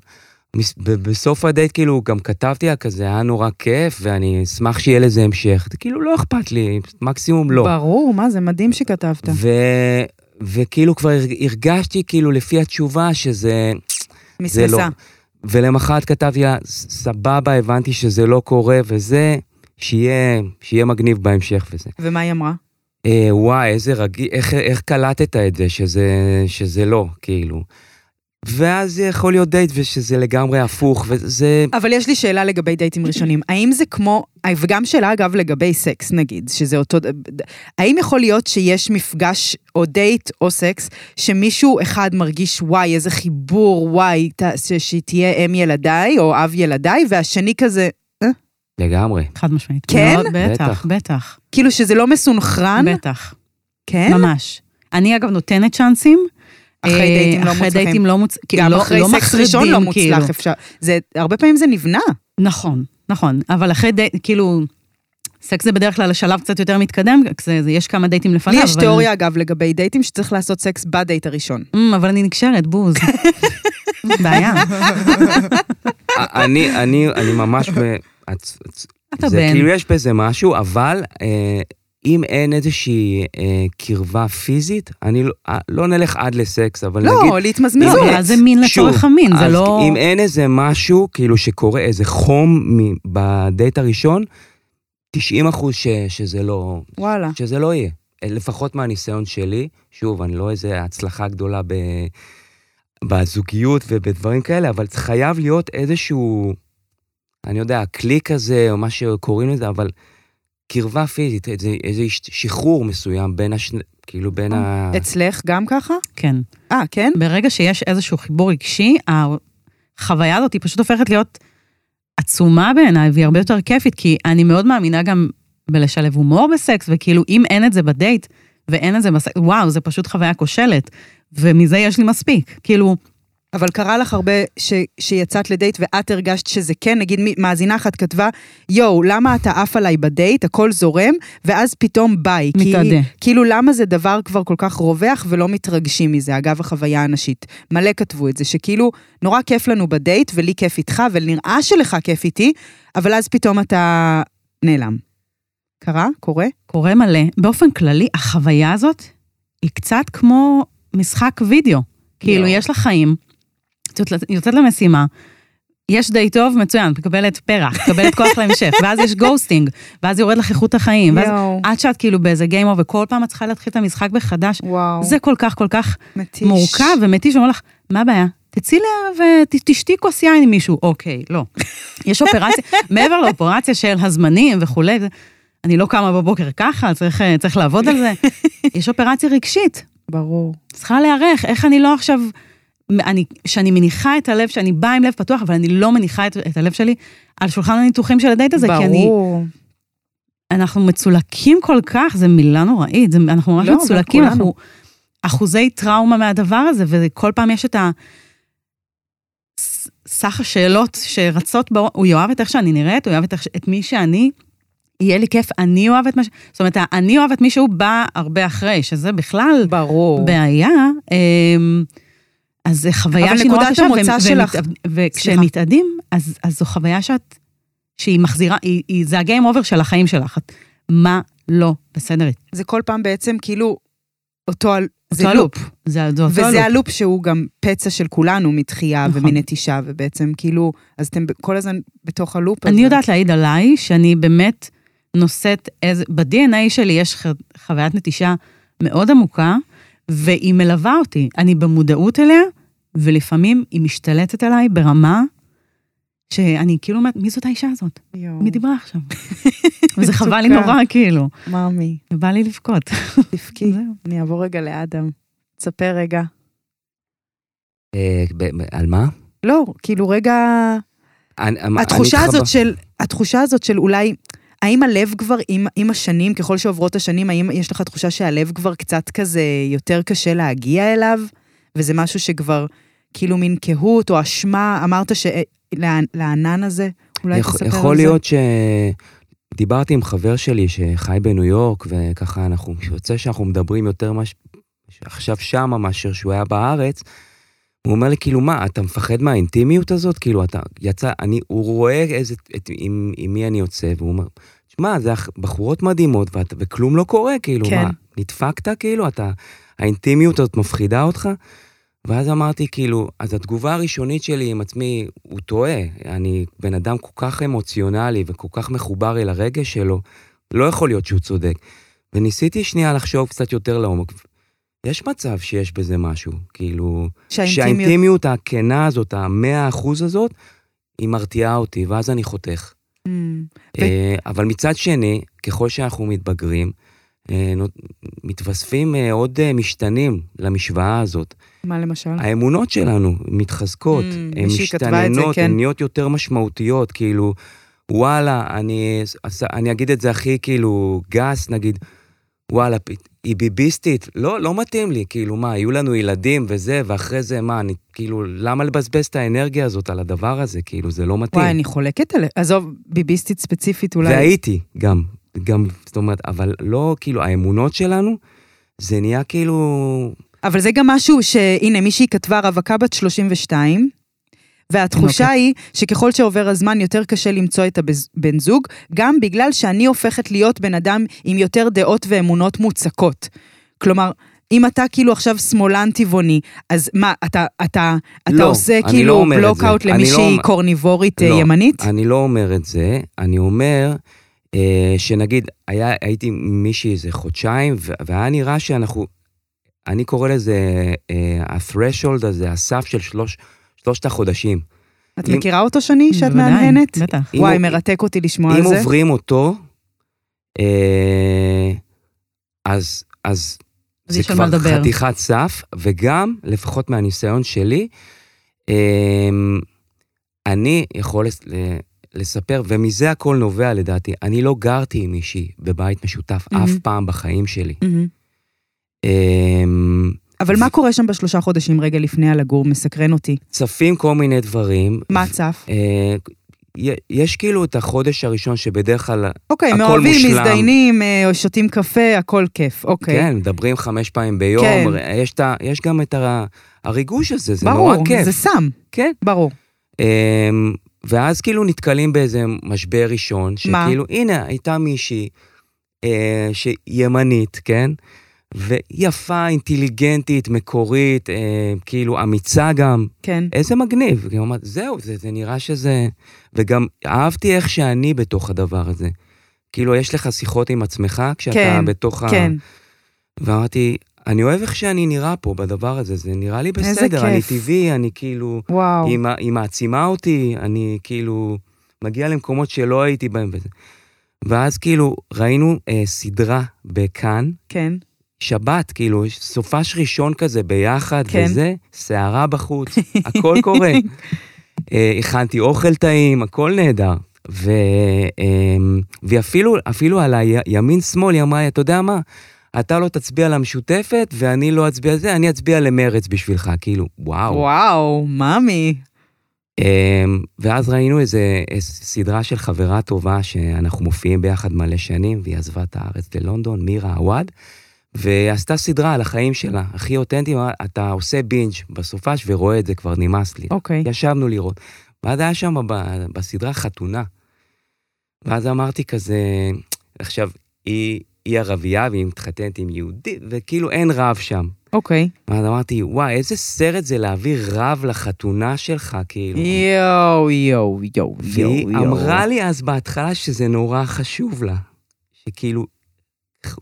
בסוף הדייט כאילו גם כתבתי לה כזה, היה נורא כיף ואני אשמח שיהיה לזה המשך. כאילו לא אכפת לי, מקסימום לא. ברור, מה זה מדהים שכתבת. ו... וכאילו כבר הרג- הרגשתי כאילו לפי התשובה שזה... זה לא. מסמסה. ולמחרת כתבתי לה, "ס- סבבה, הבנתי שזה לא קורה וזה, שיהיה, שיהיה מגניב בהמשך וזה. ומה היא אמרה? אה, וואי, איזה רגיל, איך, איך קלטת את זה, שזה, שזה לא, כאילו. ואז זה יכול להיות דייט ושזה לגמרי הפוך, וזה... אבל יש לי שאלה לגבי דייטים ראשונים. האם זה כמו, וגם שאלה אגב לגבי סקס נגיד, שזה אותו, האם יכול להיות שיש מפגש או דייט או סקס, שמישהו אחד מרגיש וואי, איזה חיבור, וואי, ת- ש- שהיא תהיה אם ילדיי או אב ילדיי, והשני כזה, לגמרי. חד משמעית. כן? מאוד, בטח, בטח. בטח. כאילו שזה לא מסונכרן? בטח. כן? ממש. אני אגב נותנת צ'אנסים. אחרי אה, דייטים לא אחרי מוצלחים. דייטים לא מוצלחים. גם אחרי סקס ראשון לא מוצלח, אפשר, זה, הרבה פעמים זה נבנה. נכון, נכון. אבל אחרי דייט, כאילו, סקס זה בדרך כלל השלב קצת יותר מתקדם, זה, זה, יש כמה דייטים לפניו. לי יש אבל... תיאוריה אגב לגבי דייטים שצריך לעשות סקס בדייט הראשון. אמ, אבל אני נקשרת, בוז. <laughs> בעיה. <laughs> אני, אני, אני ממש אתה זה בן. כאילו יש בזה משהו, אבל אה, אם אין איזושהי אה, קרבה פיזית, אני לא, אה, לא נלך עד לסקס, אבל נגיד... לא, להתמזמזות. לא, אז זה מין לצורך המין, זה לא... אם אין איזה משהו, כאילו שקורה איזה חום מ- בדייט הראשון, 90 אחוז ש, שזה לא, וואלה. שזה לא יהיה. לפחות מהניסיון שלי, שוב, אני לא איזה הצלחה גדולה ב, בזוגיות ובדברים כאלה, אבל חייב להיות איזשהו, אני יודע, קליק כזה, או מה שקוראים לזה, אבל קרבה פיזית, איזה, איזה שחרור מסוים בין השני, כאילו בין ה... אצלך גם ככה? כן. אה, כן? ברגע שיש איזשהו חיבור רגשי, החוויה הזאת היא פשוט הופכת להיות עצומה בעיניי, והיא הרבה יותר כיפית, כי אני מאוד מאמינה גם בלשלב הומור בסקס, וכאילו, אם אין את זה בדייט, ואין את זה בסקס, וואו, זה פשוט חוויה כושלת, ומזה יש לי מספיק. כאילו, אבל קרה לך הרבה ש, שיצאת לדייט ואת הרגשת שזה כן, נגיד מאזינה אחת כתבה, יואו, למה אתה עף עליי בדייט, הכל זורם, ואז פתאום ביי. כי- מתאדה. כאילו, למה זה דבר כבר כל כך רווח ולא מתרגשים מזה, אגב החוויה הנשית. מלא כתבו את זה, שכאילו, נורא כיף לנו בדייט, ולי כיף איתך, ונראה שלך כיף איתי, אבל אז פתאום אתה נעלם. קרה? קורה? קורה מלא. באופן כללי, החוויה הזאת היא קצת כמו משחק וידאו. כאילו. יש לה חיים, יוצאת- למשימה, יש דייט טוב, מצוין, מקבלת פרח, מקבלת כוח <laughs> להמשך, ואז יש גוסטינג, ואז יורד לך איכות החיים, ואז. עד שאת כאילו באיזה גיימר, וכל פעם את צריכה להתחיל את המשחק מחדש. וואו. זה כל כך כל כך מתיש. מורכב ומתיש, ואומר לך, מה הבעיה? תצאי לה ותשתי כוס יין עם מישהו. אוקיי, לא. <laughs> יש אופרציה, מעבר לאופרציה של הזמנים וכולי, אני לא קמה בבוקר ככה, צריך, אה, צריך לעבוד על זה. <laughs> יש אופרציה רגשית, ברור. צריכה להיערך, איך אני לא עכשיו, אני, שאני מניחה את הלב, שאני באה עם לב פתוח, אבל אני לא מניחה את, את הלב שלי על שולחן הניתוחים של הדייט הזה, כי אני, ברור. אנחנו מצולקים כל כך, זו מילה נוראית, זה, אנחנו ממש לא, מצולקים. אנחנו אחוזי טראומה מהדבר הזה, וכל פעם יש את ה... סך השאלות שרצות בו, הוא יאהב את איך שאני נראית, הוא יאהב את, איך את מי שאני, יהיה לי כיף, אני אוהב את מה ש... זאת אומרת, אני אוהב את מישהו בא הרבה אחרי, שזה בכלל ברור. בעיה. אמ, אז זו חוויה אבל שהיא נורא נקודת קשה, המוצא והם- שלך- והם מתאב- וכשהם. מתאדים, אז, אז זו חוויה שאת, שהיא מחזירה, היא, היא, זה הגיים אובר של החיים שלך. את- מה לא בסדר? זה כל פעם בעצם כאילו אותו, זה לופ. זה, זה אותו וזה לופ. הלופ שהוא גם פצע של כולנו מתחייה נכון. ומנטישה, ובעצם כאילו, אז אתם כל הזמן בתוך הלופ הזה. אני יודעת להעיד עליי שאני באמת נושאת איזה, ב-DNA שלי יש חוויית נטישה מאוד עמוקה, והיא מלווה אותי. אני במודעות אליה, ולפעמים היא משתלטת עליי ברמה שאני כאילו אומרת, מי זאת האישה הזאת? יואו, מי דיברה עכשיו? <laughs> וזה חבל לי. נורא, כאילו. מאמי, ובא לי לבכות. תבכי. <laughs> אני אעבור רגע לאדם. תספר רגע. אה, על מה? לא, כאילו רגע... אני התחושה הזאת של, התחושה הזאת של אולי, האם הלב כבר, עם, עם השנים, ככל שעוברות השנים, האם יש לך תחושה שהלב כבר קצת כזה יותר קשה להגיע אליו? וזה משהו שכבר, כאילו מין קהות או אשמה, אמרת שלענן הזה, אולי יכול- תספר על זה. יכול להיות ש... דיברתי עם חבר שלי שחי בניו יורק, וככה אנחנו, יוצא שאנחנו מדברים יותר מש... עכשיו שמה מאשר שהוא היה בארץ. הוא אומר לי, כאילו, מה, אתה מפחד מהאינטימיות הזאת? כאילו, אתה יצא, אני, הוא רואה איזה, את, עם, עם מי אני יוצא, והוא אומר, שמע, זה בחורות מדהימות, ואת, וכלום לא קורה, כאילו, כן. מה, נדפקת, כאילו, אתה, האינטימיות הזאת מפחידה אותך? ואז אמרתי, כאילו, אז התגובה הראשונית שלי עם עצמי, הוא טועה. אני בן אדם כל כך אמוציונלי וכל כך מחובר אל הרגש שלו, לא יכול להיות שהוא צודק. וניסיתי שנייה לחשוב קצת יותר לעומק. יש מצב שיש בזה משהו, כאילו, שהאינטימיות... שהאינטימיות הכנה הזאת, המאה אחוז הזאת, היא מרתיעה אותי, ואז אני חותך. Mm, ו- אה, אבל מצד שני, ככל שאנחנו מתבגרים, מתווספים אה, עוד אה, משתנים למשוואה הזאת. מה למשל? האמונות שלנו מתחזקות, Mm, הן משתננות, כן. הן נהיות יותר משמעותיות, כאילו, וואלה, אני, אני אגיד את זה הכי כאילו גס, נגיד, וואלה, היא ביביסטית, לא, לא מתאים לי, כאילו, מה, יהיו לנו ילדים וזה, ואחרי זה, מה, אני, כאילו, למה לבזבז את האנרגיה הזאת על הדבר הזה, כאילו, זה לא מתאים. וואי, אני חולקת עליה. עזוב, ביביסטית ספציפית אולי. והייתי גם, גם, זאת אומרת, אבל לא, כאילו, האמונות שלנו, זה נהיה כאילו, אבל זה גם משהו שהנה, מישהי כתבה רווקה בת 32, והתחושה אוקיי. היא שככל שעובר הזמן יותר קשה למצוא את הבן זוג, גם בגלל שאני הופכת להיות בן אדם עם יותר דעות ואמונות מוצקות. כלומר, אם אתה כאילו עכשיו שמאלן טבעוני, אז מה, אתה, אתה, אתה לא, עושה לא כאילו זה. בלוקאוט אני למישהי לא קורניבורית אה, לא, ימנית? אני לא אומר את זה, אני אומר שנגיד, היה, הייתי מישהי איזה חודשיים, והיה נראה שאנחנו, אני קורא לזה אה, ה-threshold הזה, הסף של שלוש, שלושת החודשים. את אם- מכירה אותו, שני, שאת בוודאי, מהנהנת? בטח. אם וואי, הוא- מרתק אותי לשמוע על אם זה. עוברים אותו, אה, אז, אז זה כבר לדבר. חתיכת סף, וגם, לפחות מהניסיון שלי, אה, אני יכול לספר, ומזה הכל נובע לדעתי, אני לא גרתי עם מישהי בבית משותף אף מהמם. פעם בחיים שלי. אה, אבל מה קורה שם בשלושה חודשים רגע לפני הלגור? מסקרן אותי. צפים כל מיני דברים. מה צף? אה, יש כאילו את החודש הראשון שבדרך כלל, אוקיי, הכל מאוהבים, מושלם. מזדיינים, אה, שותים קפה, הכל כיף, אוקיי. כן, מדברים חמש פעמים ביום, כן. יש, את ה- יש גם את הריגוש הזה, זה ברור, נורא כיף. זה סם, כן. ברור. ואז כאילו נתקלים באיזה משבר ראשון, מה? שכאילו, הנה, הייתה מישהי אה, שהיא ימנית, כן? ויפה, אינטליגנטית, מקורית, אה, כאילו אמיצה גם. כן. איזה מגניב. היא אומרת, זהו, זה, זה נראה שזה... וגם אהבתי איך שאני בתוך הדבר הזה. כאילו, יש לך שיחות עם עצמך כשאתה כן, בתוך ה... כן. ואמרתי, אני אוהב איך שאני נראה פה בדבר הזה, זה נראה לי איזה בסדר, אני כיף. טבעי, אני כאילו... וואו. היא, היא מעצימה אותי, אני כאילו מגיע למקומות שלא הייתי בהם וזה. ואז כאילו ראינו אה, סדרה בכאן, כן. שבת, כאילו, סופש ראשון כזה ביחד, כן. וזה, סערה בחוץ, הכל קורה. <laughs> אה, הכנתי אוכל טעים, הכל נהדר. ו, אה, ואפילו אפילו על הימין-שמאל, היא אמרה לי, אתה יודע מה? אתה לא תצביע למשותפת, ואני לא אצביע זה, אני אצביע למרץ בשבילך. כאילו, וואו. וואו, מאמי. אמ, ואז ראינו איזה, איזה סדרה של חברה טובה שאנחנו מופיעים ביחד מלא שנים, והיא עזבה את הארץ ללונדון, מירה עווד, ועשתה סדרה על החיים שלה, הכי אותנטי, אתה עושה בינג' בסופש ורואה את זה, כבר נמאס לי. אוקיי. ישבנו לראות. ואז היה שם בסדרה חתונה. ואז אמרתי כזה, עכשיו, היא, היא ערבייה והיא מתחתנת עם יהודי, וכאילו אין רב שם. אוקיי. ואז אמרתי, וואי, איזה סרט זה להביא רב לחתונה שלך, כאילו. יואו, יואו, יואו, והיא יואו, יואו. אמרה לי אז בהתחלה שזה נורא חשוב לה. שכאילו,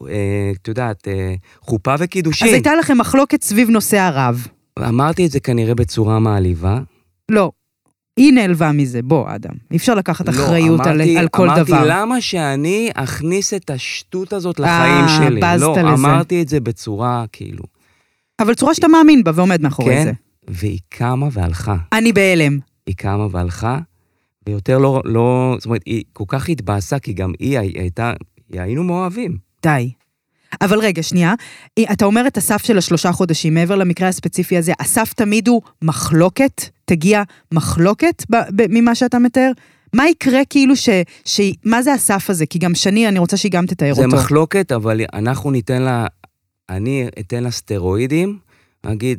אה, את יודעת, אה, חופה וקידושין. אז הייתה לכם מחלוקת סביב נושא הרב. אמרתי את זה כנראה בצורה מעליבה. לא. היא נעלבה מזה, בוא, אדם. אי אפשר לקחת אחריות לא, על, אמרתי, על כל אמרתי, דבר. אמרתי, למה שאני אכניס את השטות הזאת אה, לחיים שלי? בזת לא, לזה. אמרתי את זה בצורה, כאילו, אבל צורה שאתה מאמין בה ועומד מאחורי כן, זה. והיא קמה והלכה. אני בהלם. היא קמה והלכה, ויותר לא, לא, זאת אומרת, היא כל כך התבאסה, כי גם היא הי- הייתה, היינו מאוהבים. די. אבל רגע, שנייה. אתה אומר את הסף של השלושה חודשים, מעבר למקרה הספציפי הזה, הסף תמיד הוא מחלוקת? תגיע מחלוקת ב- ב- ממה שאתה מתאר? מה יקרה כאילו ש... ש... מה זה הסף הזה? כי גם שני, אני רוצה שהיא גם תתאר זה אותו. מחלוקת, אבל אנחנו ניתן לה, אני אתן לה סטרואידים, אגיד,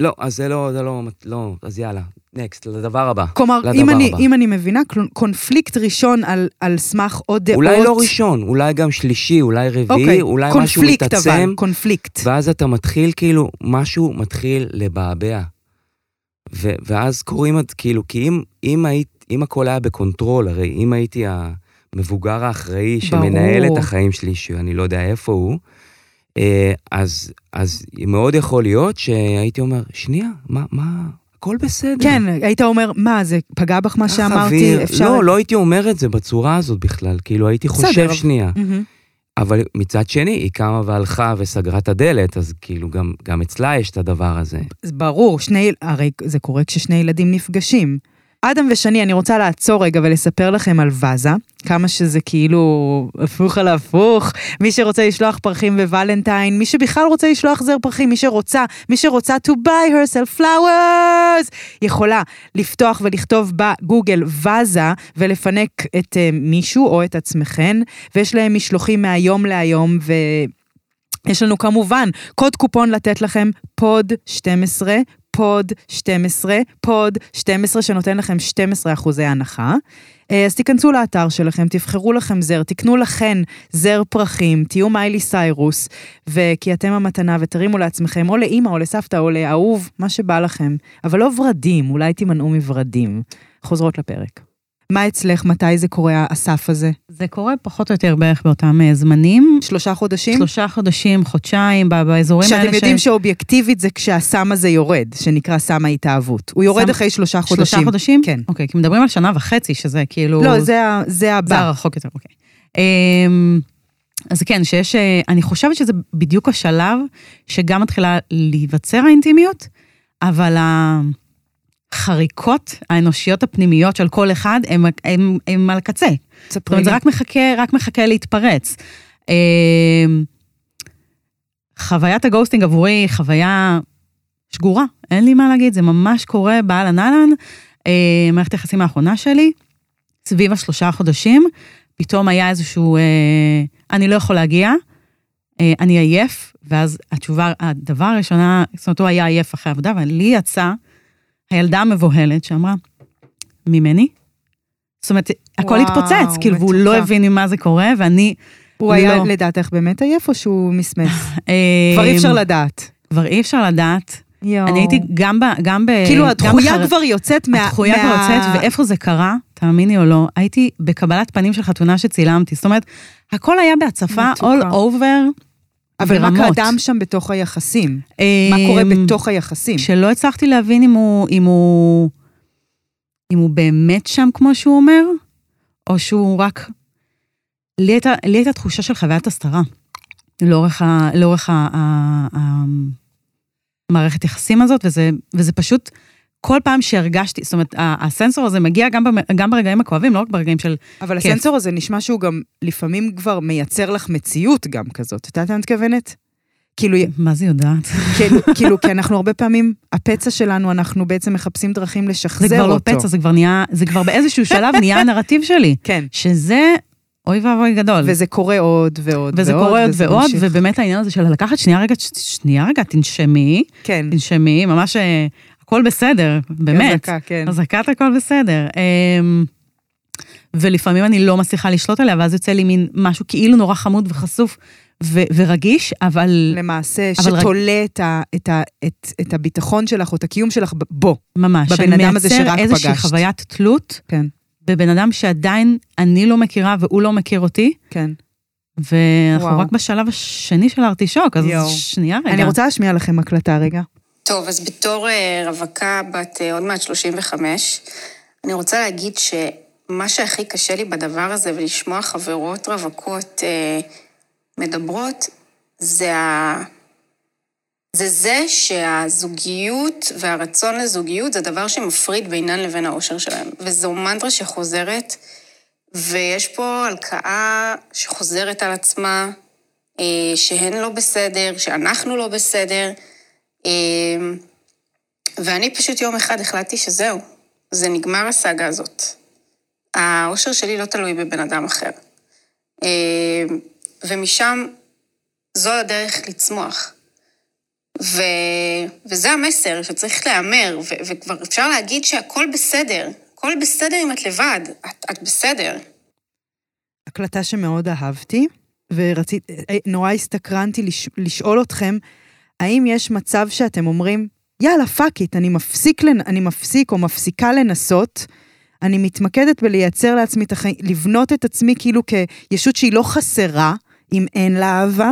לא, אז זה לא, זה לא, לא, אז יאללה, נקסט, לדבר הבא. כלומר, לדבר אם אני, הבא. אם אני מבינה, קונפליקט ראשון על, על סמך עוד דעות... אולי לא ראשון, אולי גם שלישי, אולי רביעי, אוקיי, אולי משהו קונפליקט מתעצם, אבל, קונפליקט. ואז אתה מתחיל, כאילו, משהו מתחיל לבעבע. ו- ואז קוראים כאילו, כי אם, אם היית, אם הכל היה ב control, הרי אם הייתי המבוגר האחראי שמנהל ברור. את החיים שלי, שאני לא יודע איפה הוא, אה, אז, אז מאוד יכול להיות שהייתי אומר, שנייה, מה, מה, הכל בסדר. כן, היית אומר, מה, זה פגע בך מה קח שאמרתי? אוויר." אפשר... לא, לא הייתי אומר את זה בצורה הזאת בכלל, כאילו הייתי חושב אבל- שנייה. מהמם. אבל מצד שני, היא קמה והלכה וסגרה את הדלת, אז כאילו גם, גם אצלה יש את הדבר הזה. זה ברור, שני, הרי זה קורה כששני ילדים נפגשים. אדם ושני, אני רוצה לעצור רגע ולספר לכם על ואזה, כמה שזה כאילו הפוך על הפוך. מי שרוצה לשלוח פרחים בוולנטיין, מי שבכלל רוצה לשלוח זר פרחים, מי שרוצה, מי שרוצה to buy herself flowers, יכולה לפתוח ולכתוב בגוגל ואזה ולפנק את uh, מישהו או את עצמכן, ויש להם משלוחים מהיום להיום, ו... יש לנו כמובן קוד קופון לתת לכם פוד 12, פוד 12, פוד 12 שנותן לכם 12 אחוזי הנחה. אה, אז תיכנסו לאתר שלכם, תבחרו לכם זר, תקנו לכן זר פרחים, תהיו מיילי סיירוס, וכי אתם המתנה ותרימו לעצמכם, או לאימא או לסבתא או לאהוב, מה שבא לכם. אבל לא ורדים, אולי תימנעו מורדים. חוזרות לפרק. מה אצלך, מתי זה קורה, הסף הזה? זה קורה פחות או יותר בערך באותם אה, זמנים. שלושה חודשים? שלושה חודשים, חודשיים, באזורים האלה שאתם יודעים שאובייקטיבית זה כשהסם הזה יורד, שנקרא סם ההתאהבות. הוא יורד סם- אחרי שלושה חודשים. שלושה חודשים? כן. אוקיי, כי מדברים על שנה וחצי, שזה כאילו... לא, זה, ה- זה זה הבא. רחוק יותר, אוקיי. אמ, אז כן, שיש, אה, אני חושבת שזה בדיוק השלב שגם מתחילה להיווצר האינטימיות, אבל החריקות האנושיות הפנימיות של כל אחד הם, הם, הם על הקצה. זאת אומרת, זה. רק מחכה, רק מחכה להתפרץ. אמ, חוויית הגוסטינג עבורי היא חוויה שגורה, אין לי מה להגיד, זה ממש קורה באהלן אהלן. אה, מערכת היחסים האחרונה שלי, סביב השלושה חודשים, פתאום היה איזשהו, אה, אני לא יכול להגיע, אה, אני עייף, ואז התשובה, הדבר הראשונה, זאת אומרת, הוא היה עייף אחרי עבודה, אבל לי יצאה הילדה המבוהלת שאמרה, ממני? זאת אומרת, הכל התפוצץ, כאילו, והוא לא. הבין ממה זה קורה, ואני... הוא היה לא. לדעתך באמת עייף או שהוא מסמס? <laughs> אה, כבר אי אפשר לדעת. כבר אי אפשר לדעת. יואו. אני הייתי גם ב... גם ב... כאילו הדחויה בחר- כבר יוצאת מה... הדחויה כבר מה- יוצאת, ואיפה זה קרה, תאמיני או לא, הייתי בקבלת פנים של חתונה שצילמתי. זאת אומרת, הכל היה בהצפה all over. אבל מה ברמות. קדם שם בתוך היחסים? מה קורה בתוך היחסים? שלא הצלחתי להבין אם הוא, אם הוא, אם הוא באמת שם כמו שהוא אומר, או שהוא רק... לי הייתה, לי הייתה תחושה של חוויית הסתרה. לאורך, ה, לאורך ה, ה, ה, המערכת יחסים הזאת, וזה, וזה פשוט, כל פעם שהרגשתי, זאת אומרת, הסנסור הזה מגיע גם, במ- גם ברגעים הכואבים, לא רק ברגעים של... אבל כיף. הסנסור הזה נשמע שהוא גם לפעמים כבר מייצר לך מציאות גם כזאת. את יודעת מה מתכוונת? כאילו, מה זה יודעת? כאילו, כאילו, כי אנחנו הרבה פעמים, הפצע שלנו, אנחנו בעצם מחפשים דרכים לשחזר זה אותו. כבר לא פצע, זה כבר נהיה, זה כבר באיזשהו שלב נהיה <laughs> הנרטיב שלי. כן, שזה אוי ואבוי גדול. וזה קורה עוד ועוד וזה ועוד. קורה עוד וזה ועוד, ממשיך. ובאמת העניין הזה של לקחת שנייה רגע, שנייה רגע, תנשמי, כן, תנשמי, ממש אה, הכל בסדר, באמת. חזקה, כן. חזקת הכל בסדר. אמ, ולפעמים אני לא מצליחה לשלוט עליה, ואז יוצא לי מין משהו כאילו נורא חמוד וחשוף ו- ורגיש, אבל למעשה, אבל שתולה את, ה, את, ה, את, את הביטחון שלך או את הקיום שלך בו. ממש, בבן אדם הזה מייצר שרק איזושהי פגשת. חוויית תלות כן, בבן אדם שעדיין אני לא מכירה והוא לא מכיר אותי, כן. ואנחנו וואו. רק בשלב השני של הארטישוק, אז יואו. שנייה רגע. אני רוצה להשמיע לכם הקלטה רגע. טוב, אז בתור אה, רווקה בת אה, עוד מעט 35, אני רוצה להגיד שמה שהכי קשה לי בדבר הזה ולשמוע חברות רווקות אה, מדברות, זה ה... זה זה שהזוגיות והרצון לזוגיות זה דבר שמפריד בינן לבין האושר שלהם. וזו מנטרה שחוזרת, ויש פה הלקאה שחוזרת על עצמה, שהן לא בסדר, שאנחנו לא בסדר. אמ, ואני פשוט יום אחד החלטתי שזהו, זה נגמר הסאגה הזאת. האושר שלי לא תלוי בבן אדם אחר. אמ, ומשם זו הדרך לצמוח. ו... וזה המסר שצריך להיאמר, ו... וכבר אפשר להגיד שהכל בסדר. הכל בסדר אם את לבד, את, את בסדר. הקלטה שמאוד אהבתי, ורציתי, נורא הסתקרנתי לש, לשאול אתכם, האם יש מצב שאתם אומרים, יאללה, fuck it, אני מפסיק, לנ... אני מפסיק או מפסיקה לנסות, אני מתמקדת בלייצר לעצמי את החיים, לבנות את עצמי כאילו כישות שהיא לא חסרה, אם אין לה אהבה,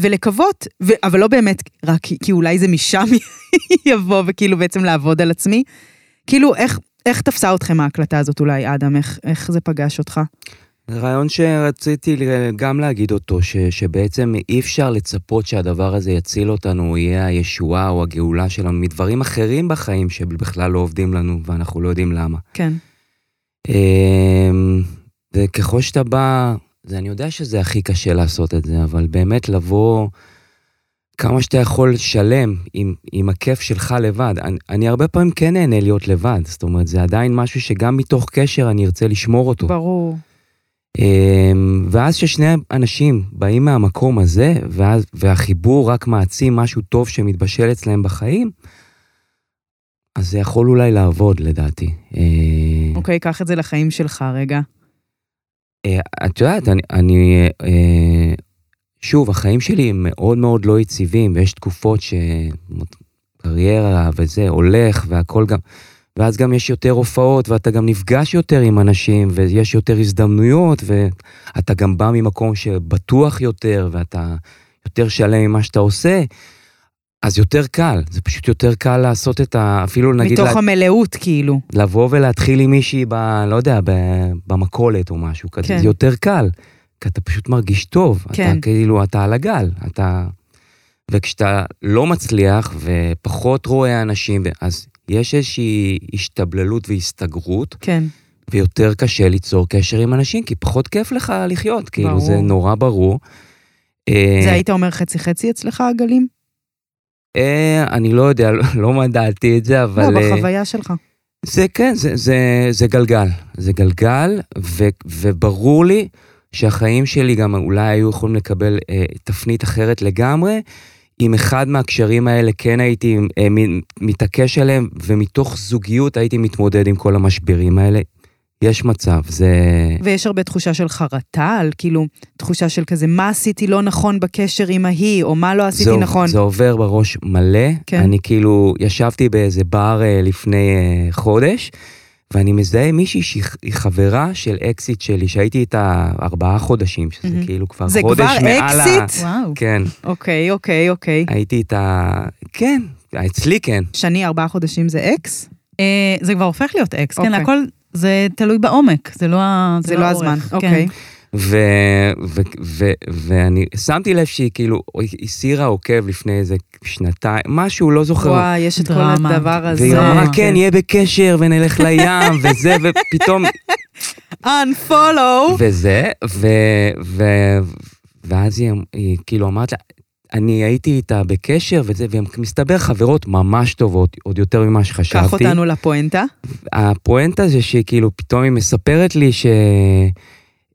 ולקוות, ו... אבל לא באמת, רק כי, כי אולי זה משם <laughs> יבוא, וכאילו בעצם לעבוד על עצמי. כאילו, איך, איך תפסה אתכם ההקלטה הזאת אולי, אדם? איך, איך זה פגש אותך? רעיון שרציתי גם להגיד אותו, ש, שבעצם אי אפשר לצפות שהדבר הזה יציל אותנו, יהיה הישועה או הגאולה שלנו מדברים אחרים בחיים שבכלל לא עובדים לנו ואנחנו לא יודעים למה. כן. אמ, וככל שאתה בא, זה, אני יודע שזה הכי קשה לעשות את זה, אבל באמת לבוא כמה שאתה יכול שלם עם, עם הכיף שלך לבד. אני, אני הרבה פעמים כן נהנה להיות לבד, זאת אומרת, זה עדיין משהו שגם מתוך קשר אני ארצה לשמור אותו. ברור. אמ, ואז כששני אנשים באים מהמקום הזה, ואז, והחיבור רק מעצים משהו טוב שמתבשל אצלם בחיים, אז זה יכול אולי לעבוד לדעתי. אה, אוקיי, קח את זה לחיים שלך רגע. אה, את יודעת, אני, אני אה, שוב, החיים שלי הם מאוד מאוד לא יציבים, ויש תקופות שקריירה וזה הולך, והכל גם, ואז גם יש יותר הופעות, ואתה גם נפגש יותר עם אנשים, ויש יותר הזדמנויות, ואתה גם בא ממקום שבטוח יותר, ואתה יותר שלם ממה שאתה עושה. אז יותר קל, זה פשוט יותר קל לעשות את ה... אפילו נגיד... מתוך לה- המלאות, כאילו. לבוא ולהתחיל עם מישהי ב... לא יודע, ב... במכולת או משהו כזה, כן. זה יותר קל. כי אתה פשוט מרגיש טוב. כן. אתה כאילו, אתה על הגל. אתה... וכשאתה לא מצליח ופחות רואה אנשים, אז יש איזושהי השתבללות והסתגרות, כן. ויותר קשה ליצור קשר עם אנשים, כי פחות כיף לך לחיות. כאילו, ברור. זה נורא ברור. אה, זה היית אומר חצי-חצי אצלך, הגלים? אה, אני לא יודע, לא, לא מדעתי את זה, אבל... לא, אה, בחוויה שלך. זה כן, זה, זה, זה גלגל. זה גלגל, ו, וברור לי שהחיים שלי גם אולי היו יכולים לקבל אה, תפנית אחרת לגמרי, אם אחד מהקשרים האלה כן הייתי אה, מתעקש עליהם, ומתוך זוגיות הייתי מתמודד עם כל המשברים האלה. יש מצב, זה... ויש הרבה תחושה של חרטה, על כאילו, תחושה של כזה, מה עשיתי לא נכון בקשר עם ההיא, או מה לא עשיתי זה, נכון. זה עובר בראש מלא. כן. אני כאילו, ישבתי באיזה בר אה, לפני אה, חודש, ואני מזהה מישהי שהיא היא חברה של אקסית שלי, שהייתי איתה ארבעה חודשים, שזה מהמם. כאילו כבר זה חודש כבר מעל ה... אקסית? וואו. כן, אוקיי, אוקיי, אוקיי. הייתי איתה... כן, אצלי כן. שני, ארבעה חודשים זה אקס? אה, זה כבר הופך להיות אקס, כן, אוקיי. הכל, זה תלוי בעומק, זה לא ה- זה לא האורך, הזמן, כן. אוקיי. ו, ו, ו, ואני שמתי לב שהיא כאילו הסירה עוקב לפני איזה שנתיים, משהו, לא זוכר. וואי, יש את כל. הדבר הזה. והיא אמרה, זה- כן, נהיה בקשר ונלך לים <laughs> וזה, ופתאום unfollow. וזה, ו, ו, ואז היא, היא כאילו אמרת לה, אני הייתי איתה בקשר וזה, והן מסתבר חברות ממש טובות, עוד יותר ממה שחשבתי. קח אותנו לפואנטה. הפואנטה זה שכאילו פתאום היא מספרת לי ש...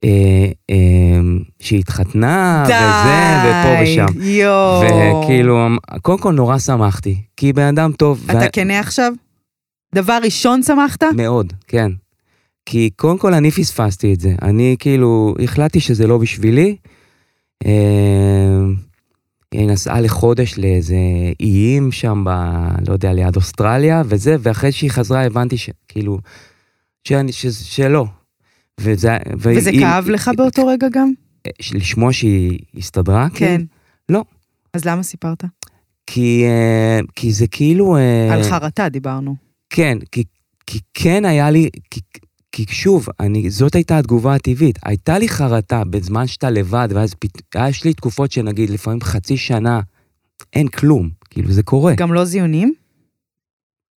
אה, אה, שהיא התחתנה, וזה, ופה ושם. די, יואו. וכאילו, קודם כל נורא שמחתי, כי היא בן אדם טוב. אתה וה- כנה עכשיו? דבר ראשון שמחת? מאוד, כן. כי קודם כל אני פספסתי את זה. אני כאילו, החלטתי שזה לא בשבילי. אה, היא נסעה לחודש לאיזה איים שם, ב, לא יודע, ליד אוסטרליה, וזה, ואחרי שהיא חזרה הבנתי שכאילו, שאני, ש, שלא. וזה, וזה והיא- כאב לך באותו רגע גם? לשמוע שהיא הסתדרה? כן. לא. אז למה סיפרת? כי, אה, כי זה כאילו... אה, על חרטה דיברנו. כן, כי, כי כן היה לי, כי, כי שוב, אני, זאת הייתה התגובה הטבעית. הייתה לי חרטה בזמן שאתה לבד, ואז פת, יש לי תקופות שנגיד לפעמים חצי שנה, אין כלום, כאילו זה קורה. גם לא זיונים?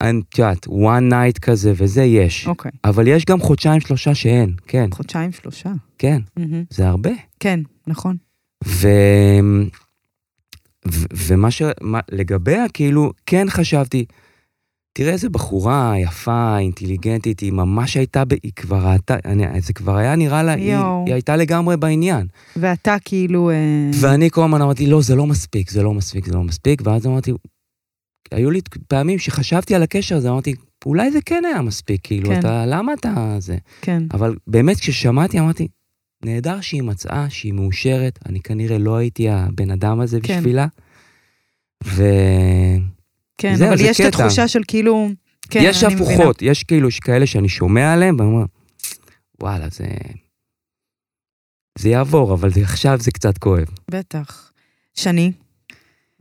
את יודעת, one night כזה וזה יש. אוקיי. אבל יש גם חודשיים שלושה שאין, כן, חודשיים, שלושה. כן, מהמם. זה הרבה. כן, נכון. ו... ו... ומה ש... מה... לגביה, כאילו, כן חשבתי, תראה איזה בחורה יפה, אינטליגנטית, היא ממש הייתה, ב... היא כבר ראתה, אני... זה כבר היה נראה לה, היא... היא הייתה לגמרי בעניין. ואתה כאילו... אה, ואני כל הזמן אמרתי, לא, זה לא מספיק, זה לא מספיק, זה לא מספיק, ואז אמרתי, היו לי פעמים שחשבתי על הקשר הזה, אמרתי, אולי זה כן היה מספיק, כאילו, כן. אתה, למה אתה זה? כן. אבל באמת כששמעתי אמרתי, נהדר שהיא מצאה, שהיא מאושרת, אני כנראה לא הייתי הבן אדם הזה כן. בשבילה. ו... כן, זהו, אבל זה יש את קטע. התחושה של כאילו... כן, יש אני מבינה. הפוכות, יש כאילו כאלה שאני שומע עליהם, ואני אומר, וואלה, זה... זה יעבור, אבל זה, עכשיו זה קצת כואב. בטח. שני,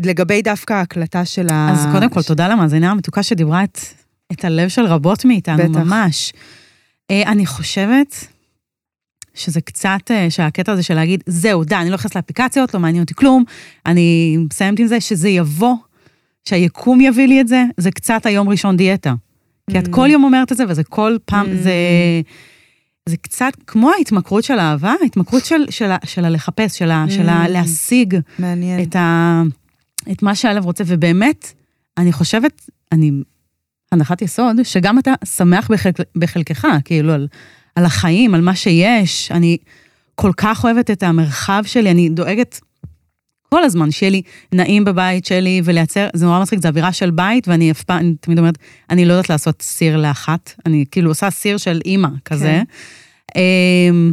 לגבי דווקא ההקלטה של ה... אז קודם כל, תודה למאזינה המתוקה שדיברה את, את הלב של רבות מאיתנו, בטח. ממש. אה, אני חושבת שזה קצת, אה, שהקטע הזה של להגיד, זהו, די, אני לא נכנסת לאפליקציות, לא מעניין אותי כלום, אני מסיימת עם זה, שזה יבוא, שהיקום יביא לי את זה, זה קצת היום ראשון דיאטה. כי את Mm. כל יום אומרת את זה, וזה כל פעם, Mm. זה... זה קצת כמו ההתמכרות של האהבה, ההתמכרות של, של, של הלחפש, של, ה, של Mm. הלהשיג מעניין. את, ה, את מה שהלב רוצה, ובאמת, אני חושבת, אני, הנחת יסוד, שגם אתה שמח בחלק, בחלקך, כאילו, על, על החיים, על מה שיש. אני כל כך אוהבת את המרחב שלי, אני דואגת כל הזמן שיהיה לי נעים בבית שלי, ולייצר, זה נורא מצחיק, זה אווירה של בית, ואני אף פעם, אני תמיד אומרת, אני לא יודעת לעשות סיר לאחת, אני כאילו עושה סיר של אימא כזה. אמ,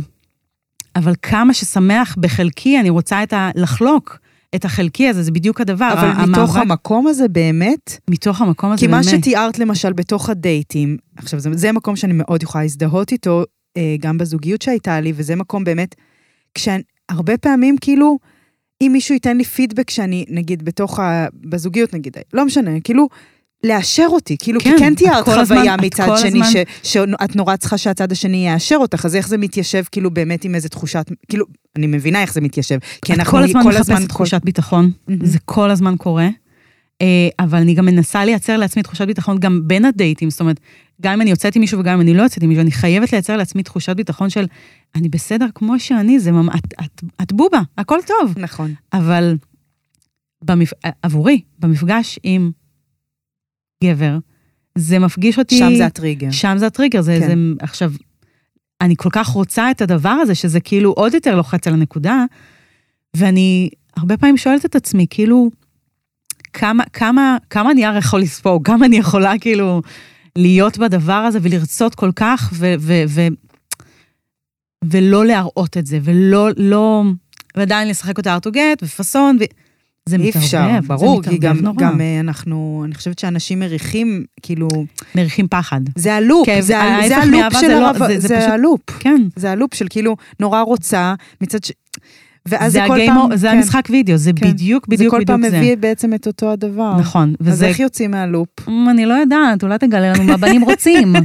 אבל כמה ששמח בחלקי, אני רוצה את ה... לחלוק את החלקי הזה, זה בדיוק הדבר. אבל ה- מתוך המקום הזה באמת, מתוך המקום הזה, כי מה באמת. שתיארת למשל בתוך הדייטים, עכשיו זה, זה מקום שאני מאוד יכולה להזדהות איתו, אה, גם בזוגיות שהייתה לי, וזה מקום באמת, כשהרבה פעמים כאילו, אם מישהו ייתן לי פידבק שאני, נגיד, בתוך ה... בזוגיות נגיד, לא משנה, כאילו, לאשר אותי, כאילו, כן, כי כן תיארת כל חוויה הזמן- מצד שני, הזמן- ש, שאת נורא צריכה שהצד השני יאשר אותך, אז איך זה מתיישב כאילו באמת עם איזה תחושת, כאילו, אני מבינה איך זה מתיישב, כי אנחנו כל הזמן מחפשת תחושת ביטחון, מהמם. זה כל הזמן קורה. אה, אבל אני גם מנסה לייצר לעצמי תחושת ביטחון גם בין הדייטים, זאת אומרת, גם אם אני יוצאת עם מישהו וגם אם אני לא יוצאת עם מישהו, אני חייבת לייצר לעצמי תחושת ביטחון של, אני בסדר כמו שאני, זה ממש, את, את, את בובה, הכל טוב. נכון. אבל במפ... עבורי, במפגש עם גבר, זה מפגיש אותי... שם זה הטריגר. שם זה הטריגר, זה, כן. זה עכשיו, אני כל כך רוצה את הדבר הזה, שזה כאילו עוד יותר לוחץ על הנקודה, ואני הרבה פעמים שואלת את עצמי, כאילו, כמה, כמה, כמה נייר יכול לספוג, כמה אני יכולה כאילו להיות בדבר הזה ולרצות כל כך, ו, ו, ו, ולא להראות את זה, ולא, לא, ועדיין לשחק אותה ארטוגט ופאסון, ו... זה אי מתערבב, אפשר, זה ברור, כי מתערבב גם, נורא. גם אה, אנחנו, אני חושבת שאנשים מריחים, כאילו, מריחים פחד. זה הלופ, כן, זה, ה- זה הלופ של זה לא- הרב, זה- זה זה פשוט- הלופ, כן. זה הלופ של כאילו, נורא רוצה, מצד ש... ואז זה זה כל הגיימו, פעם, זה כן, המשחק וידאו, זה כן. בדיוק, זה בדיוק, כל בדיוק פעם זה. מביא בעצם את אותו הדבר. נכון, אז וזה, איך יוצאים מהלופ? אמ, אני לא יודעת, אולי תגלה לנו מה בנים רוצים.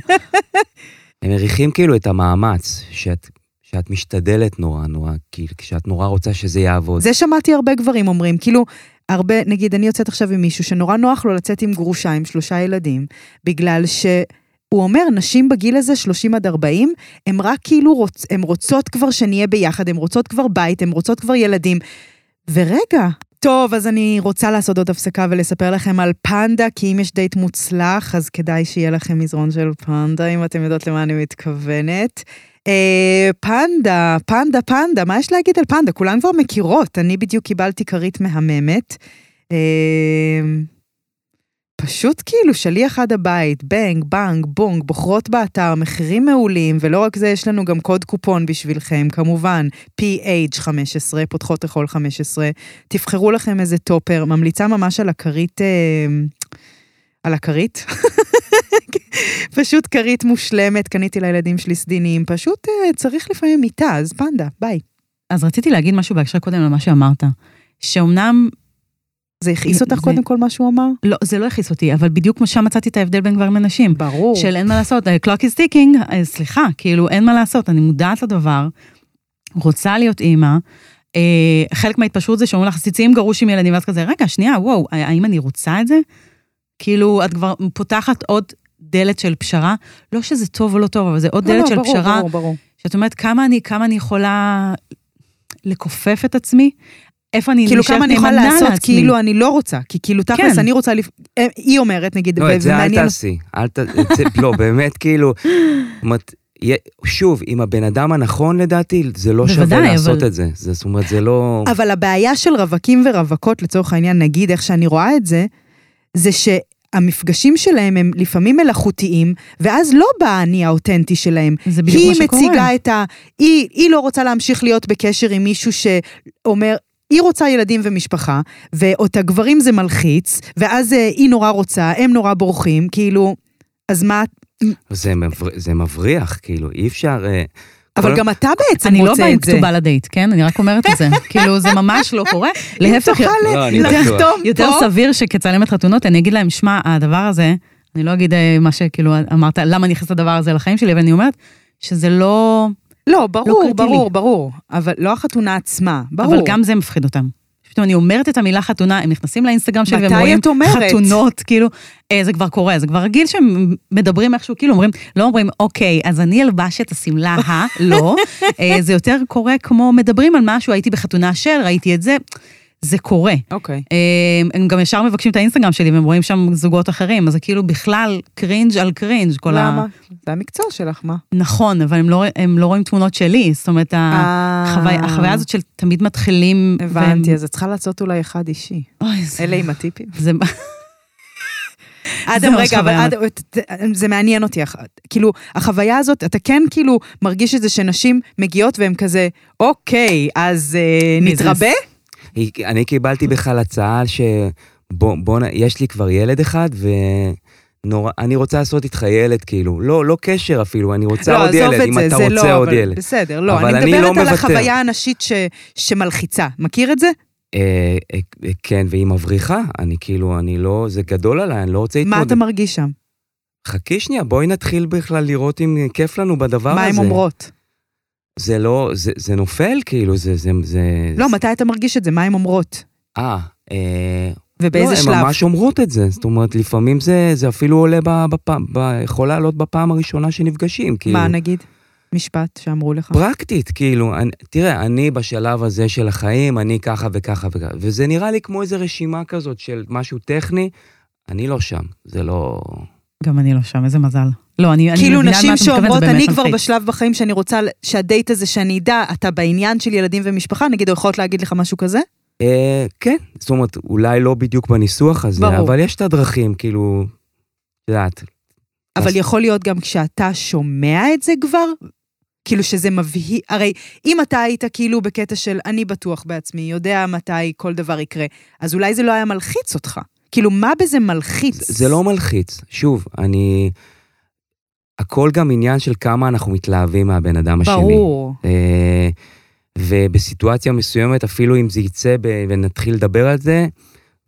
<laughs> הם מריחים כאילו את המאמץ, שאת, שאת משתדלת נורא נורא, כאילו, כשאת נורא רוצה שזה יעבוד. זה שמעתי הרבה גברים אומרים, כאילו, הרבה, נגיד, אני יוצאת עכשיו עם מישהו שנורא נוח לו לצאת עם גרושה עם שלושה ילדים, בגלל ש... הוא אומר, נשים בגיל הזה, 30 עד 40, הן רק כאילו רוצ, הן רוצות כבר שנהיה ביחד, הן רוצות כבר בית, הן רוצות כבר ילדים. ורגע, טוב, אז אני רוצה לעשות עוד הפסקה ולספר לכם על פנדה, כי אם יש דייט מוצלח, אז כדאי שיהיה לכם מזרון של פנדה, אם אתם יודעות למה אני מתכוונת. אה, פנדה, פנדה, פנדה, מה יש להגיד על פנדה? כולן כבר מכירות, אני בדיוק קיבלתי כרית מהממת. אה, פשוט כאילו שליח עד הבית, בנג, בנג, בונג, בוחרות באתר, מחירים מעולים, ולא רק זה, יש לנו גם קוד קופון בשבילכם, כמובן, PH15, פותחות הכל 15. תבחרו לכם איזה טופר, ממליצה ממש על הכרית, אה, על הכרית. <laughs> פשוט כרית מושלמת, קניתי לילדים שלי סדינים, פשוט אה, צריך לפעמים מיטה, אז פנדה, ביי. אז רציתי להגיד משהו בהקשר קודם למה שאמרת, שאומנם, זה הכעיס אותך זה- קודם כל מה שהוא אמר? לא, זה לא הכעיס אותי, אבל בדיוק כמו שם מצאתי את ההבדל בין גברים לנשים. ברור. של אין מה לעשות, clock is ticking, אה, סליחה, כאילו אין מה לעשות, אני מודעת לדבר, רוצה להיות אימא. אה, חלק מההתפשרות זה שאומרים לך, ציציים גרוש עם ילדים, ואז כזה, רגע, שנייה, וואו, האם אני רוצה את זה? כאילו, את כבר פותחת עוד דלת של פשרה, לא שזה טוב או לא טוב, אבל זה עוד לא, דלת לא, של ברור, פשרה, ברור, ברור. שאת אומרת, כמה אני, כמה אני יכולה לכופף את עצמי, איפה אני כאילו נשארת כמה אני יכולה לעשות לעצמי. כאילו אני לא רוצה, כי כאילו תכלס כן. אני רוצה, לפ- אה, היא אומרת נגיד, לא, את זה אל תעשי. אל ת... לא, באמת, כאילו... שוב, עם הבן אדם הנכון לדעתי, זה לא שווה בוודאי, לעשות אבל- את זה. זה. זאת אומרת, זה לא... אבל הבעיה של רווקים ורווקות, לצורך העניין, נגיד איך שאני רואה את זה, זה שהמפגשים שלהם הם לפעמים מלאכותיים, ואז לא בא האני האותנטי שלהם. זה בדיוק היא מה שקורה. מציגה את ה... היא, היא לא רוצה להמשיך להיות בקשר עם מישהו שאומר... היא רוצה ילדים ומשפחה, ואת הגברים זה מלחיץ, ואז אה, היא נורא רוצה, הם נורא בורחים, כאילו, אז מה... זה, מבר... זה מבריח, כאילו, אי אפשר... אבל גם אתה בעצם אני לא רוצה באה עם את זה. כתובה לדייט, כן? אני רק אומרת את זה. <laughs> כאילו, זה ממש לא קורה. להפך, תוכל לא, אני. יותר פה, סביר שכצלמת חתונות, אני אגיד להם, שמע, הדבר הזה, אני לא אגיד אה, מה שכאילו אמרת, למה אני נכנסת לדבר הזה לחיים שלי, אבל אני אומרת שזה לא... לא, ברור. ברור, ברור. אבל לא החתונה עצמה, ברור. אבל גם זה מפחיד אותם. פתאום אני אומרת את המילה חתונה, הם נכנסים לאינסטגרם שלי והם רואים אומרת? חתונות, כאילו, אה, זה כבר קורה, זה כבר רגיל שהם מדברים איכשהו, כאילו אומרים, לא אומרים, אוקיי, אז אני אלבש את השמלה ה, לא, <laughs> אה, זה יותר קורה כמו מדברים על משהו, הייתי בחתונה של, ראיתי את זה, זה קורה. אוקיי. אה, הם גם ישר מבקשים את האינסטגרם שלי והם רואים שם זוגות אחרים, אז זה כאילו בכלל קרינג' על קרינג', כל ה... למה? זה המקצוע שלך, מה? נכון, אבל הם לא, הם לא רואים תמונות שלי, זאת אומרת, החוויה, החוויה הזאת של תמיד מתחילים... אה, הבנתי, אז את צריכה לעשות אולי אחד אישי. אוי, זה... אלה עם הטיפים. זה... <laughs> אדם, רגע, אבל. אדם, זה מעניין אותי. כאילו, החוויה הזאת, אתה כן כאילו מרגיש את זה שנשים מגיעות והן כזה, אוקיי, אז אה. נתרבה? אני קיבלתי בכלל הצעה ש... בוא, יש לי כבר ילד אחד, ונורא, אני רוצה לעשות איתך ילד, כאילו. לא, לא קשר אפילו, אני רוצה לא, עוד ילד, אם זה, אתה זה רוצה לא, עוד אבל ילד. בסדר, לא, אבל אני אני מדברת לא על מוותר. החוויה הנשית ש- שמלחיצה. מכיר את זה? אה, אה, אה, כן, והיא מבריחה, אני כאילו, אני לא, זה גדול עליי, אני לא רוצה מה להתמודד. אתה מרגיש שם? חכי שנייה, בואי נתחיל בכלל לראות אם כיף לנו בדבר מה הזה. הן אומרות? זה לא, זה, זה נופל, כאילו, זה, זה, זה... לא, מתי אתה מרגיש את זה? מה הן אומרות? אה, אה... ובאיזה לא, שלב? הן ממש אומרות את זה, זאת אומרת, לפעמים זה, זה אפילו עולה בפעם, יכול לעלות בפעם הראשונה שנפגשים, כאילו. מה נגיד? משפט שאמרו לך. פרקטית, כאילו, אני, תראה, אני בשלב הזה של החיים, אני ככה וככה וככה, וזה נראה לי כמו איזו רשימה כזאת של משהו טכני, אני לא שם, זה לא... גם אני לא שם, איזה מזל. לא, אני, אני כאילו מבינה נשים שאומרות, אני כבר מלחיץ." בשלב בחיים שאני רוצה שהדייט הזה שאני אדע, אתה בעניין של ילדים ומשפחה, נגיד, יכולות להגיד לך משהו כזה? אה, כן, זאת אומרת, אולי לא בדיוק בניסוח הזה, ברור. אבל יש את הדרכים, כאילו, את יודעת, אבל אז- יכול להיות גם כשאתה שומע את זה כבר, כאילו שזה מבהיל, הרי אם אתה היית כאילו בקטע של אני בטוח בעצמי, יודע מתי כל דבר יקרה, אז אולי זה לא היה מלחיץ אותך. כאילו, מה בזה מלחיץ? זה, זה לא מלחיץ. שוב, אני... הכל גם עניין של כמה אנחנו מתלהבים מהבן אדם השני. ברור. אה, ובסיטואציה מסוימת, אפילו אם זה יצא ונתחיל לדבר על זה,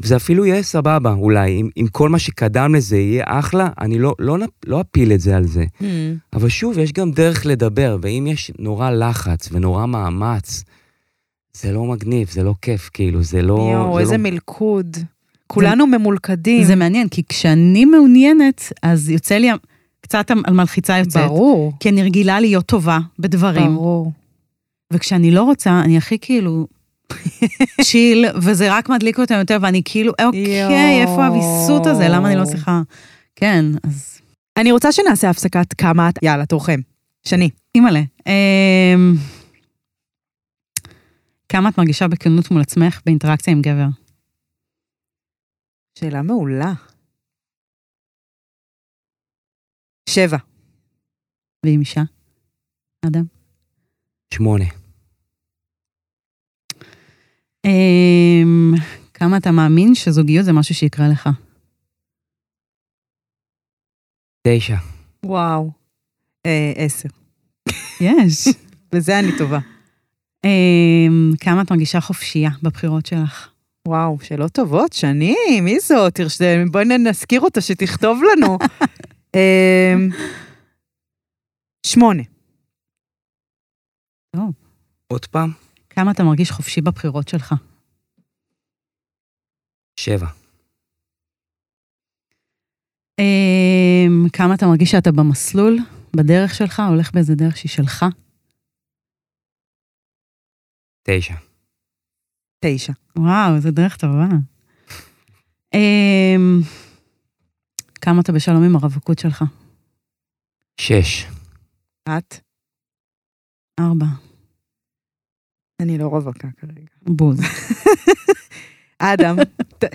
זה אפילו יהיה סבבה, אולי. אם, אם כל מה שקדם לזה יהיה אחלה, אני לא, לא, לא אפיל את זה על זה. Hmm. אבל שוב, יש גם דרך לדבר, ואם יש נורא לחץ ונורא מאמץ, זה לא מגניב, זה לא כיף, כאילו, זה לא... יואו, זה איזה לא... מלכוד. כולנו ממולכדים. זה מעניין, כי כשאני מעוניינת, אז יוצא לי קצת מלחיצה יוצאת. ברור. כי אני רגילה להיות טובה בדברים. ברור. וכשאני לא רוצה, אני הכי כאילו <laughs> צ'יל, וזה רק מדליק אותם יותר, ואני כאילו, אוקיי. איפה הוויסות הזה? למה אני לא צריכה... כן, אז אני רוצה שנעשה הפסקת כמה את... יאללה, תורכם. שני. אימא'לה. אמ, כמה את מרגישה בכנות מול עצמך באינטראקציה עם גבר? שאלה מעולה. שבע. ועם אישה? אדם? שמונה. אמ, כמה אתה מאמין שזוגיות זה משהו שיקרה לך? תשע. וואו. אה, עשר. יש. <laughs> בזה אני טובה. אמ, כמה את מרגישה חופשייה בבחירות שלך? וואו, שאלות טובות, שני, מי זאת? תרש- בואי נזכיר אותה שתכתוב לנו. <laughs> אמ, שמונה. עוד פעם? כמה אתה מרגיש חופשי בבחירות שלך? שבע. אמ, כמה אתה מרגיש שאתה במסלול, בדרך שלך, הולך באיזה דרך שהיא שלך? תשע. תשע. וואו, זו דרך טובה. כמה אתה בשלום עם הרווקות שלך? שש. את? ארבע. אני לא רווקה כרגע. בוז. <laughs> אדם,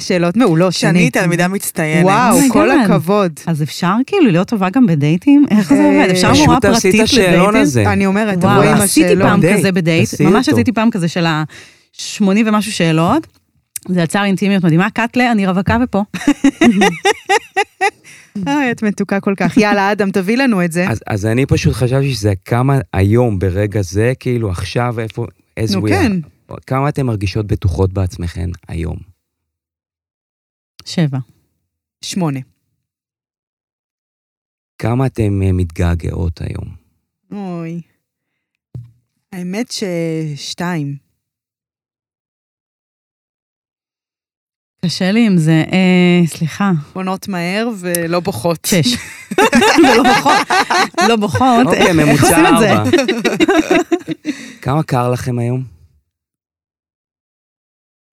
שאלות מעולות, שני. שני תלמידה מצטיינת. וואו, Oh כל. הכבוד. אז אפשר כאילו להיות טובה גם בדייטים? איך זה אה, עובד? אפשר פשוט מורה פרטית השאלון לדייטים? הזה. אני אומרת, וואו, תבואי עם עשיתי. פעם כזה בדייט, ממש. עשיתי פעם כזה של ה-80 ומשהו שאלות. זה יצר אינטימיות מדהימה, קאטלה, אני רווקה ופה. <laughs> אה, את מתוקה כל כך. יאללה, אדם, תביא לנו את זה. אז, אז אני פשוט חשבתי שזה כמה היום, ברגע זה, כאילו עכשיו, איפה, as נו we כן. are. כמה אתן מרגישות בטוחות בעצמכן היום? שבע. שמונה. כמה אתן אה, מתגעגעות היום? אוי. האמת ששתיים. קשה לי עם זה, אה, סליחה, עונות מהר ולא בוכות. שש. <laughs> ולא בוכות, לא בוכות, אוקיי, איך ממוצע עושים את זה? ארבע. כמה קר לכם היום?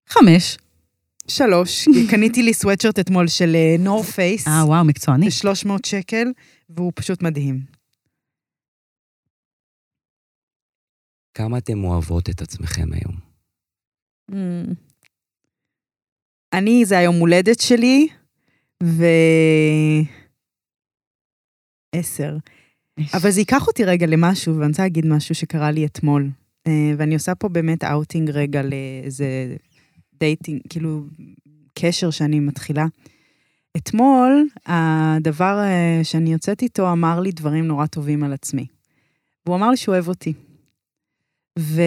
חמש. שלוש. קניתי לי סוואטשרט אתמול של נור פייס. אה, וואו, מקצועני. ב-300 שקל, והוא פשוט מדהים. כמה אתן אוהבות את עצמכם היום? אני, זה היום הולדת שלי, ו... עשר. אבל זה ייקח אותי רגע למשהו, ואני רוצה להגיד משהו שקרה לי אתמול. אה, ואני עושה פה באמת אאוטינג רגע לאיזה dating, כאילו, קשר שאני מתחילה. אתמול, הדבר אה, שאני יוצאת איתו אמר לי דברים נורא טובים על עצמי. והוא אמר לי שהוא אוהב אותי. ו...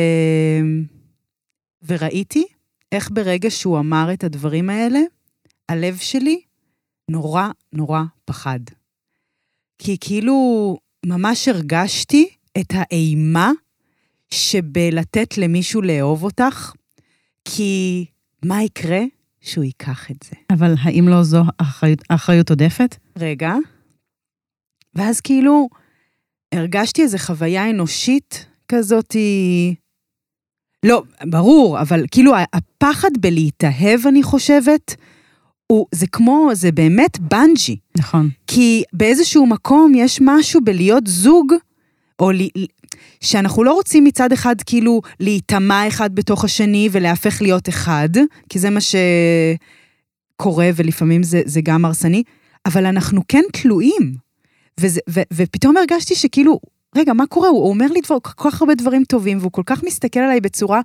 וראיתי איך ברגע שהוא אמר את הדברים האלה, הלב שלי נורא נורא פחד. כי כאילו ממש הרגשתי את האימה שבלתת למישהו לאהוב אותך, כי מה יקרה? שהוא ייקח את זה. אבל האם לא זו אחריות- אחריות עודפת? רגע. ואז כאילו הרגשתי איזו חוויה אנושית כזאת, לא, ברור, אבל כאילו הפחד בלהתאהב, אני חושבת, הוא, זה כמו, זה באמת בנג'י. נכון. כי באיזשהו מקום יש משהו בלהיות זוג, או לי, שאנחנו לא רוצים מצד אחד כאילו להיטמע אחד בתוך השני ולהפך להיות אחד, כי זה מה שקורה ולפעמים זה, זה גם הרסני, אבל אנחנו כן תלויים. וזה, ו, ופתאום הרגשתי שכאילו, רגע, מה קורה? הוא, אומר לי דבר, כל כך הרבה דברים טובים, והוא כל כך מסתכל עליי בצורה,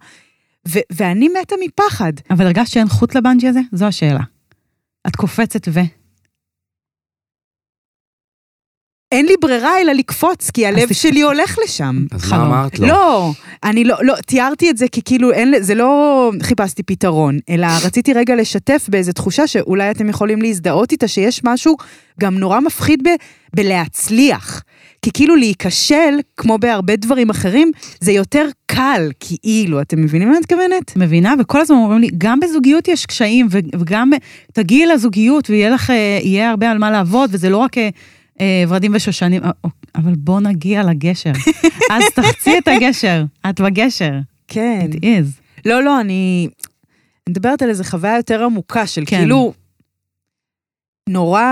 ו, ואני מתה מפחד. אבל הרגשת שאין חוט לבנג'י הזה? זו השאלה. את קופצת ו... אין לי ברירה אלא לקפוץ, כי הלב תק- שלי הולך לשם. אז חלום. מה אמרת לו? לא, אני לא, לא, תיארתי את זה כי כאילו אין, זה לא חיפשתי פתרון, אלא רציתי רגע לשתף באיזו תחושה שאולי אתם יכולים להזדהות איתה, שיש משהו גם נורא מפחיד ב, בלהצליח. כי כאילו להיכשל, כמו בהרבה דברים אחרים, זה יותר קל, כאילו, אתם מבינים מה אני מתכוונת? מבינה? וכל הזמן אומרים לי, גם בזוגיות יש קשיים, וגם תגיעי לזוגיות ויהיה לך, אה, יהיה הרבה על מה לעבוד, וזה לא רק אה, אה, ורדים ושושנים, אה, אבל בוא נגיע לגשר. <laughs> אז תחצי את הגשר, את בגשר. כן. It is. לא, לא, אני אני מדברת על איזו חוויה יותר עמוקה של כן. כאילו, נורא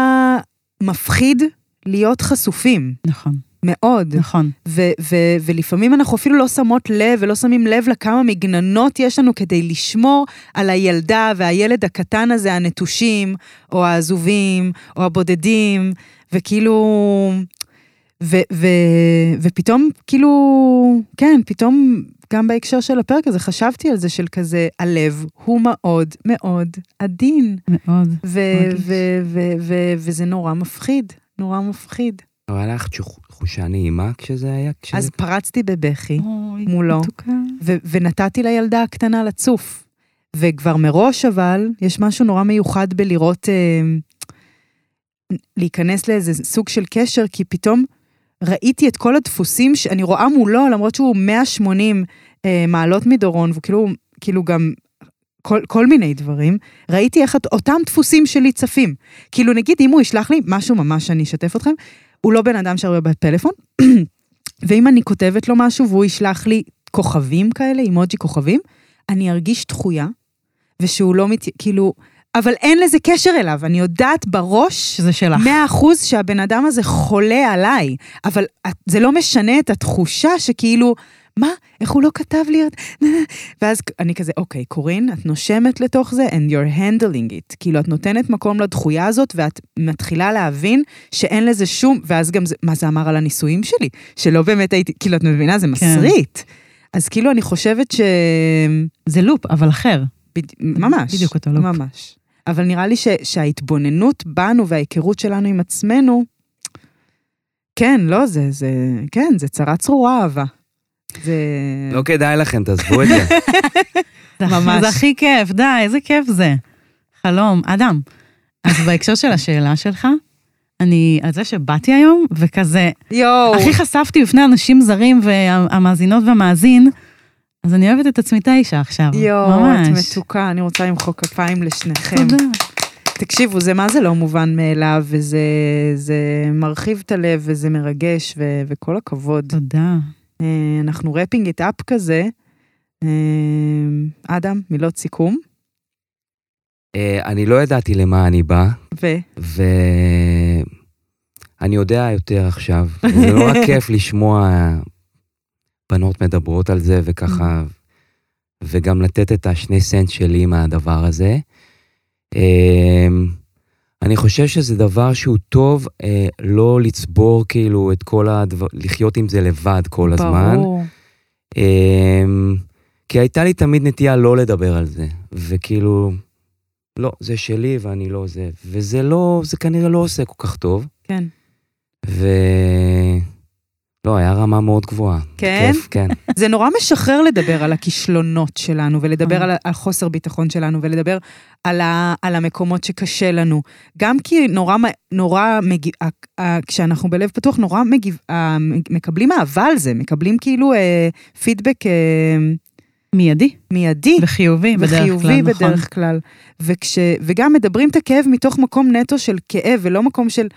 מפחיד להיות חשופים, נכון, מאוד. נכון. ו- ו- ולפעמים אנחנו אפילו לא שמות לב ולא שמים לב לכמה מגננות יש לנו כדי לשמור על הילדה והילד הקטן הזה, הנטושים, או העזובים, או הבודדים, וכאילו... ו- ו- ופתאום, כאילו, כן, פתאום, גם בהקשר של הפרק הזה, חשבתי על זה של כזה, הלב הוא מאוד מאוד עדין, מאוד. ו-. ו- ו- ו- וזה נורא מפחיד, נורא מפחיד. לא היה לך תחושה נעימה כשזה היה? כשזה- אז פרצתי בבכי, אוי, מולו. ו- ונתתי לילדה הקטנה לצוף. וכבר מראש אבל, יש משהו נורא מיוחד בלראות, אה, להיכנס לאיזה סוג של קשר, כי פתאום ראיתי את כל הדפוסים שאני רואה מולו, למרות שהוא 180 אה, מעלות מדורון, והוא כאילו, כאילו גם כל, כל מיני דברים, ראיתי איך את- אותם דפוסים שלי צפים. כאילו נגיד אם הוא ישלח לי משהו ממש שאני אשתף אתכם, הוא לא בן אדם שהרבה בפלאפון, <clears throat> ואם אני כותבת לו משהו והוא ישלח לי כוכבים כאלה, אימוג'י כוכבים, אני ארגיש דחויה, ושהוא לא מת... כאילו, אבל אין לזה קשר אליו, אני יודעת בראש, שזה שלך. מאה אחוז שהבן אדם הזה חולה עליי, אבל זה לא משנה את התחושה שכאילו, מה, איך הוא לא כתב לי? <laughs> ואז אני כזה, אוקיי, קורין, את נושמת לתוך זה, and you're handling it. כאילו, את נותנת מקום לדחויה הזאת, ואת מתחילה להבין שאין לזה שום, ואז גם, זה, מה זה אמר על הנישואים שלי? שלא באמת הייתי, כאילו, את מבינה, זה מסריט. אז כאילו, אני חושבת ש... זה לופ, אבל אחר. בד... ממש. בדיוק אותו לופ. ממש. אבל נראה לי ש... שההתבוננות בנו וההיכרות שלנו עם עצמנו, כן, לא, זה, זה, כן, זה צרה צרורה אהבה. זה... לא כדאי לכם, תעזבו את זה. <laughs> ממש. זה הכי כיף, די, איזה כיף זה. חלום. אדם, אז בהקשר של השאלה שלך, אני, על זה שבאתי היום, וכזה, יואו. הכי חשפתי בפני אנשים זרים והמאזינות והמאזין, אז אני אוהבת את עצמי תשע עכשיו. יואו, ממש. את מתוקה, אני רוצה למחוא כפיים לשניכם. תודה. תקשיבו, זה מה זה לא מובן מאליו, וזה זה מרחיב את הלב, וזה מרגש, ו... וכל הכבוד. תודה. אה, אנחנו רפינג את אפ כזה. אה, אדם, מילות סיכום, אה, אני לא ידעתי למה אני בא, ו... ואני יודע יותר עכשיו. זה נורא <laughs> כיף לשמוע בנות מדברות על זה וככה, וגם לתת את השני סנט שלי מהדבר הזה. אני חושב שזה דבר שהוא טוב אה, לא לצבור כאילו את כל הדבר, לחיות עם זה לבד כל הזמן. ברור. אמ, כי הייתה לי תמיד נטייה לא לדבר על זה, וכאילו, לא, זה שלי ואני לא זה, וזה לא, זה כנראה לא עושה כל כך טוב, כן. ו... לא, היה רמה מאוד גבוהה. כן? כיף, כן. <laughs> זה נורא משחרר לדבר על הכישלונות שלנו, ולדבר אה. על, על חוסר ביטחון שלנו, ולדבר על, ה, על המקומות שקשה לנו. גם כי נורא, נורא מגיב, כשאנחנו בלב פתוח, נורא מגיב, מקבלים אהבה על זה, מקבלים כאילו אה, פידבק אה, מיידי מיידי. וחיובי בדרך כלל, וחיובי נכון. בדרך כלל. וכש, וגם מדברים את הכאב מתוך מקום נטו של כאב, ולא מקום של,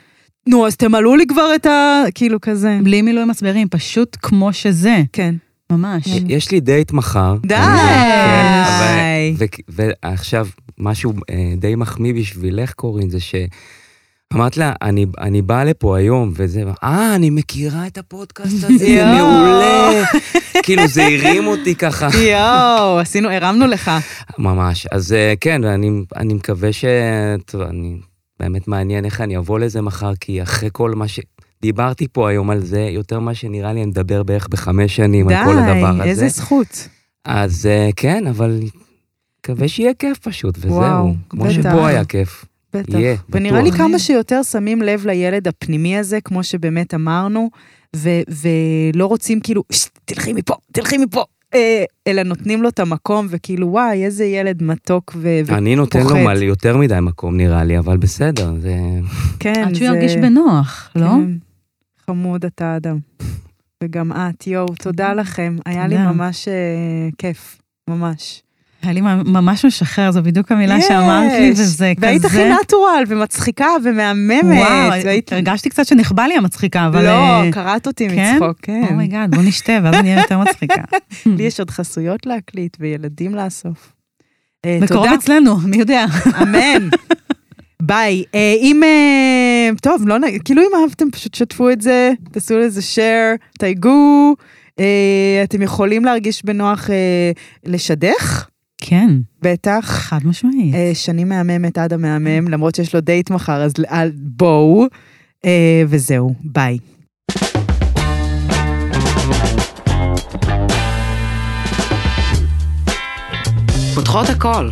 נו, אז תמלאו לי כבר את ה... כאילו כזה. בלי מילוי מצברים, פשוט כמו שזה, כן. ממש. יש לי דייט מחר. די! כן, ועכשיו, משהו אה, די מחמיא בשבילך, קורין, זה ש... אמרת לה, אני, אני באה לפה היום, וזה, אה, אני מכירה את הפודקאסט הזה. מעולה. כאילו, זה הרים אותי ככה. יואו, עשינו, הרמנו לך. ממש. אז אה, כן, אני, אני מקווה ש... טוב, אני... באמת מעניין איך אני אבוא לזה מחר, כי אחרי כל מה ש... דיברתי פה היום על זה, יותר מה שנראה לי, אני מדבר בערך בחמש שנים על כל הדבר הזה. די, איזה זכות. אז אה, כן, אבל מקווה שיהיה כיף פשוט, וזהו. וואו, כמו בטח. שפה היה כיף. בטח. יהיה, ונראה לי בטוח. כמה שיותר שמים לב לילד הפנימי הזה, כמו שבאמת אמרנו, ו- ולא רוצים כאילו, "שט, תלכי מפה, תלכי מפה, אלא נותנים לו את המקום, וכאילו, וואי, איזה ילד מתוק ופוחד. אני נותן לו מלא יותר מדי מקום, נראה לי, אבל בסדר, זה... כן, עד שהוא זה- ירגיש בנוח, לא? כן. חמוד אתה אדם. וגם את, יואו, תודה לכם. היה לי. ממש אה, כיף, ממש. היה לי ממש משחרר, זו בדיוק המילה שאמרת לי, וזה כזה... והיית הכי natural, ומצחיקה ומהממת. וואו, והיית... הרגשתי קצת שנכבה לי המצחיקה, אבל... לא, אה, קרעת אותי כן? מצחוק, כן. oh my god, בוא נשתה, ואז אני אהיה יותר מצחיקה. <laughs> לי יש עוד חסויות להקליט וילדים לאסוף. אה, בקרוב תודה. אצלנו, מי יודע. אמן. <laughs> ביי. אה, אם, אה, טוב, לא נ... כאילו אם אהבתם, פשוט שתפו את זה, תעשו לזה share, תייגו. אה, אתם יכולים להרגיש בנוח אה, לשדך, כן, בטח. חד משמעית. אה, שני מהממת עד המהמם, למרות שיש לו דייט מחר, אז בואו. אה, וזהו, ביי. פותחות הכל.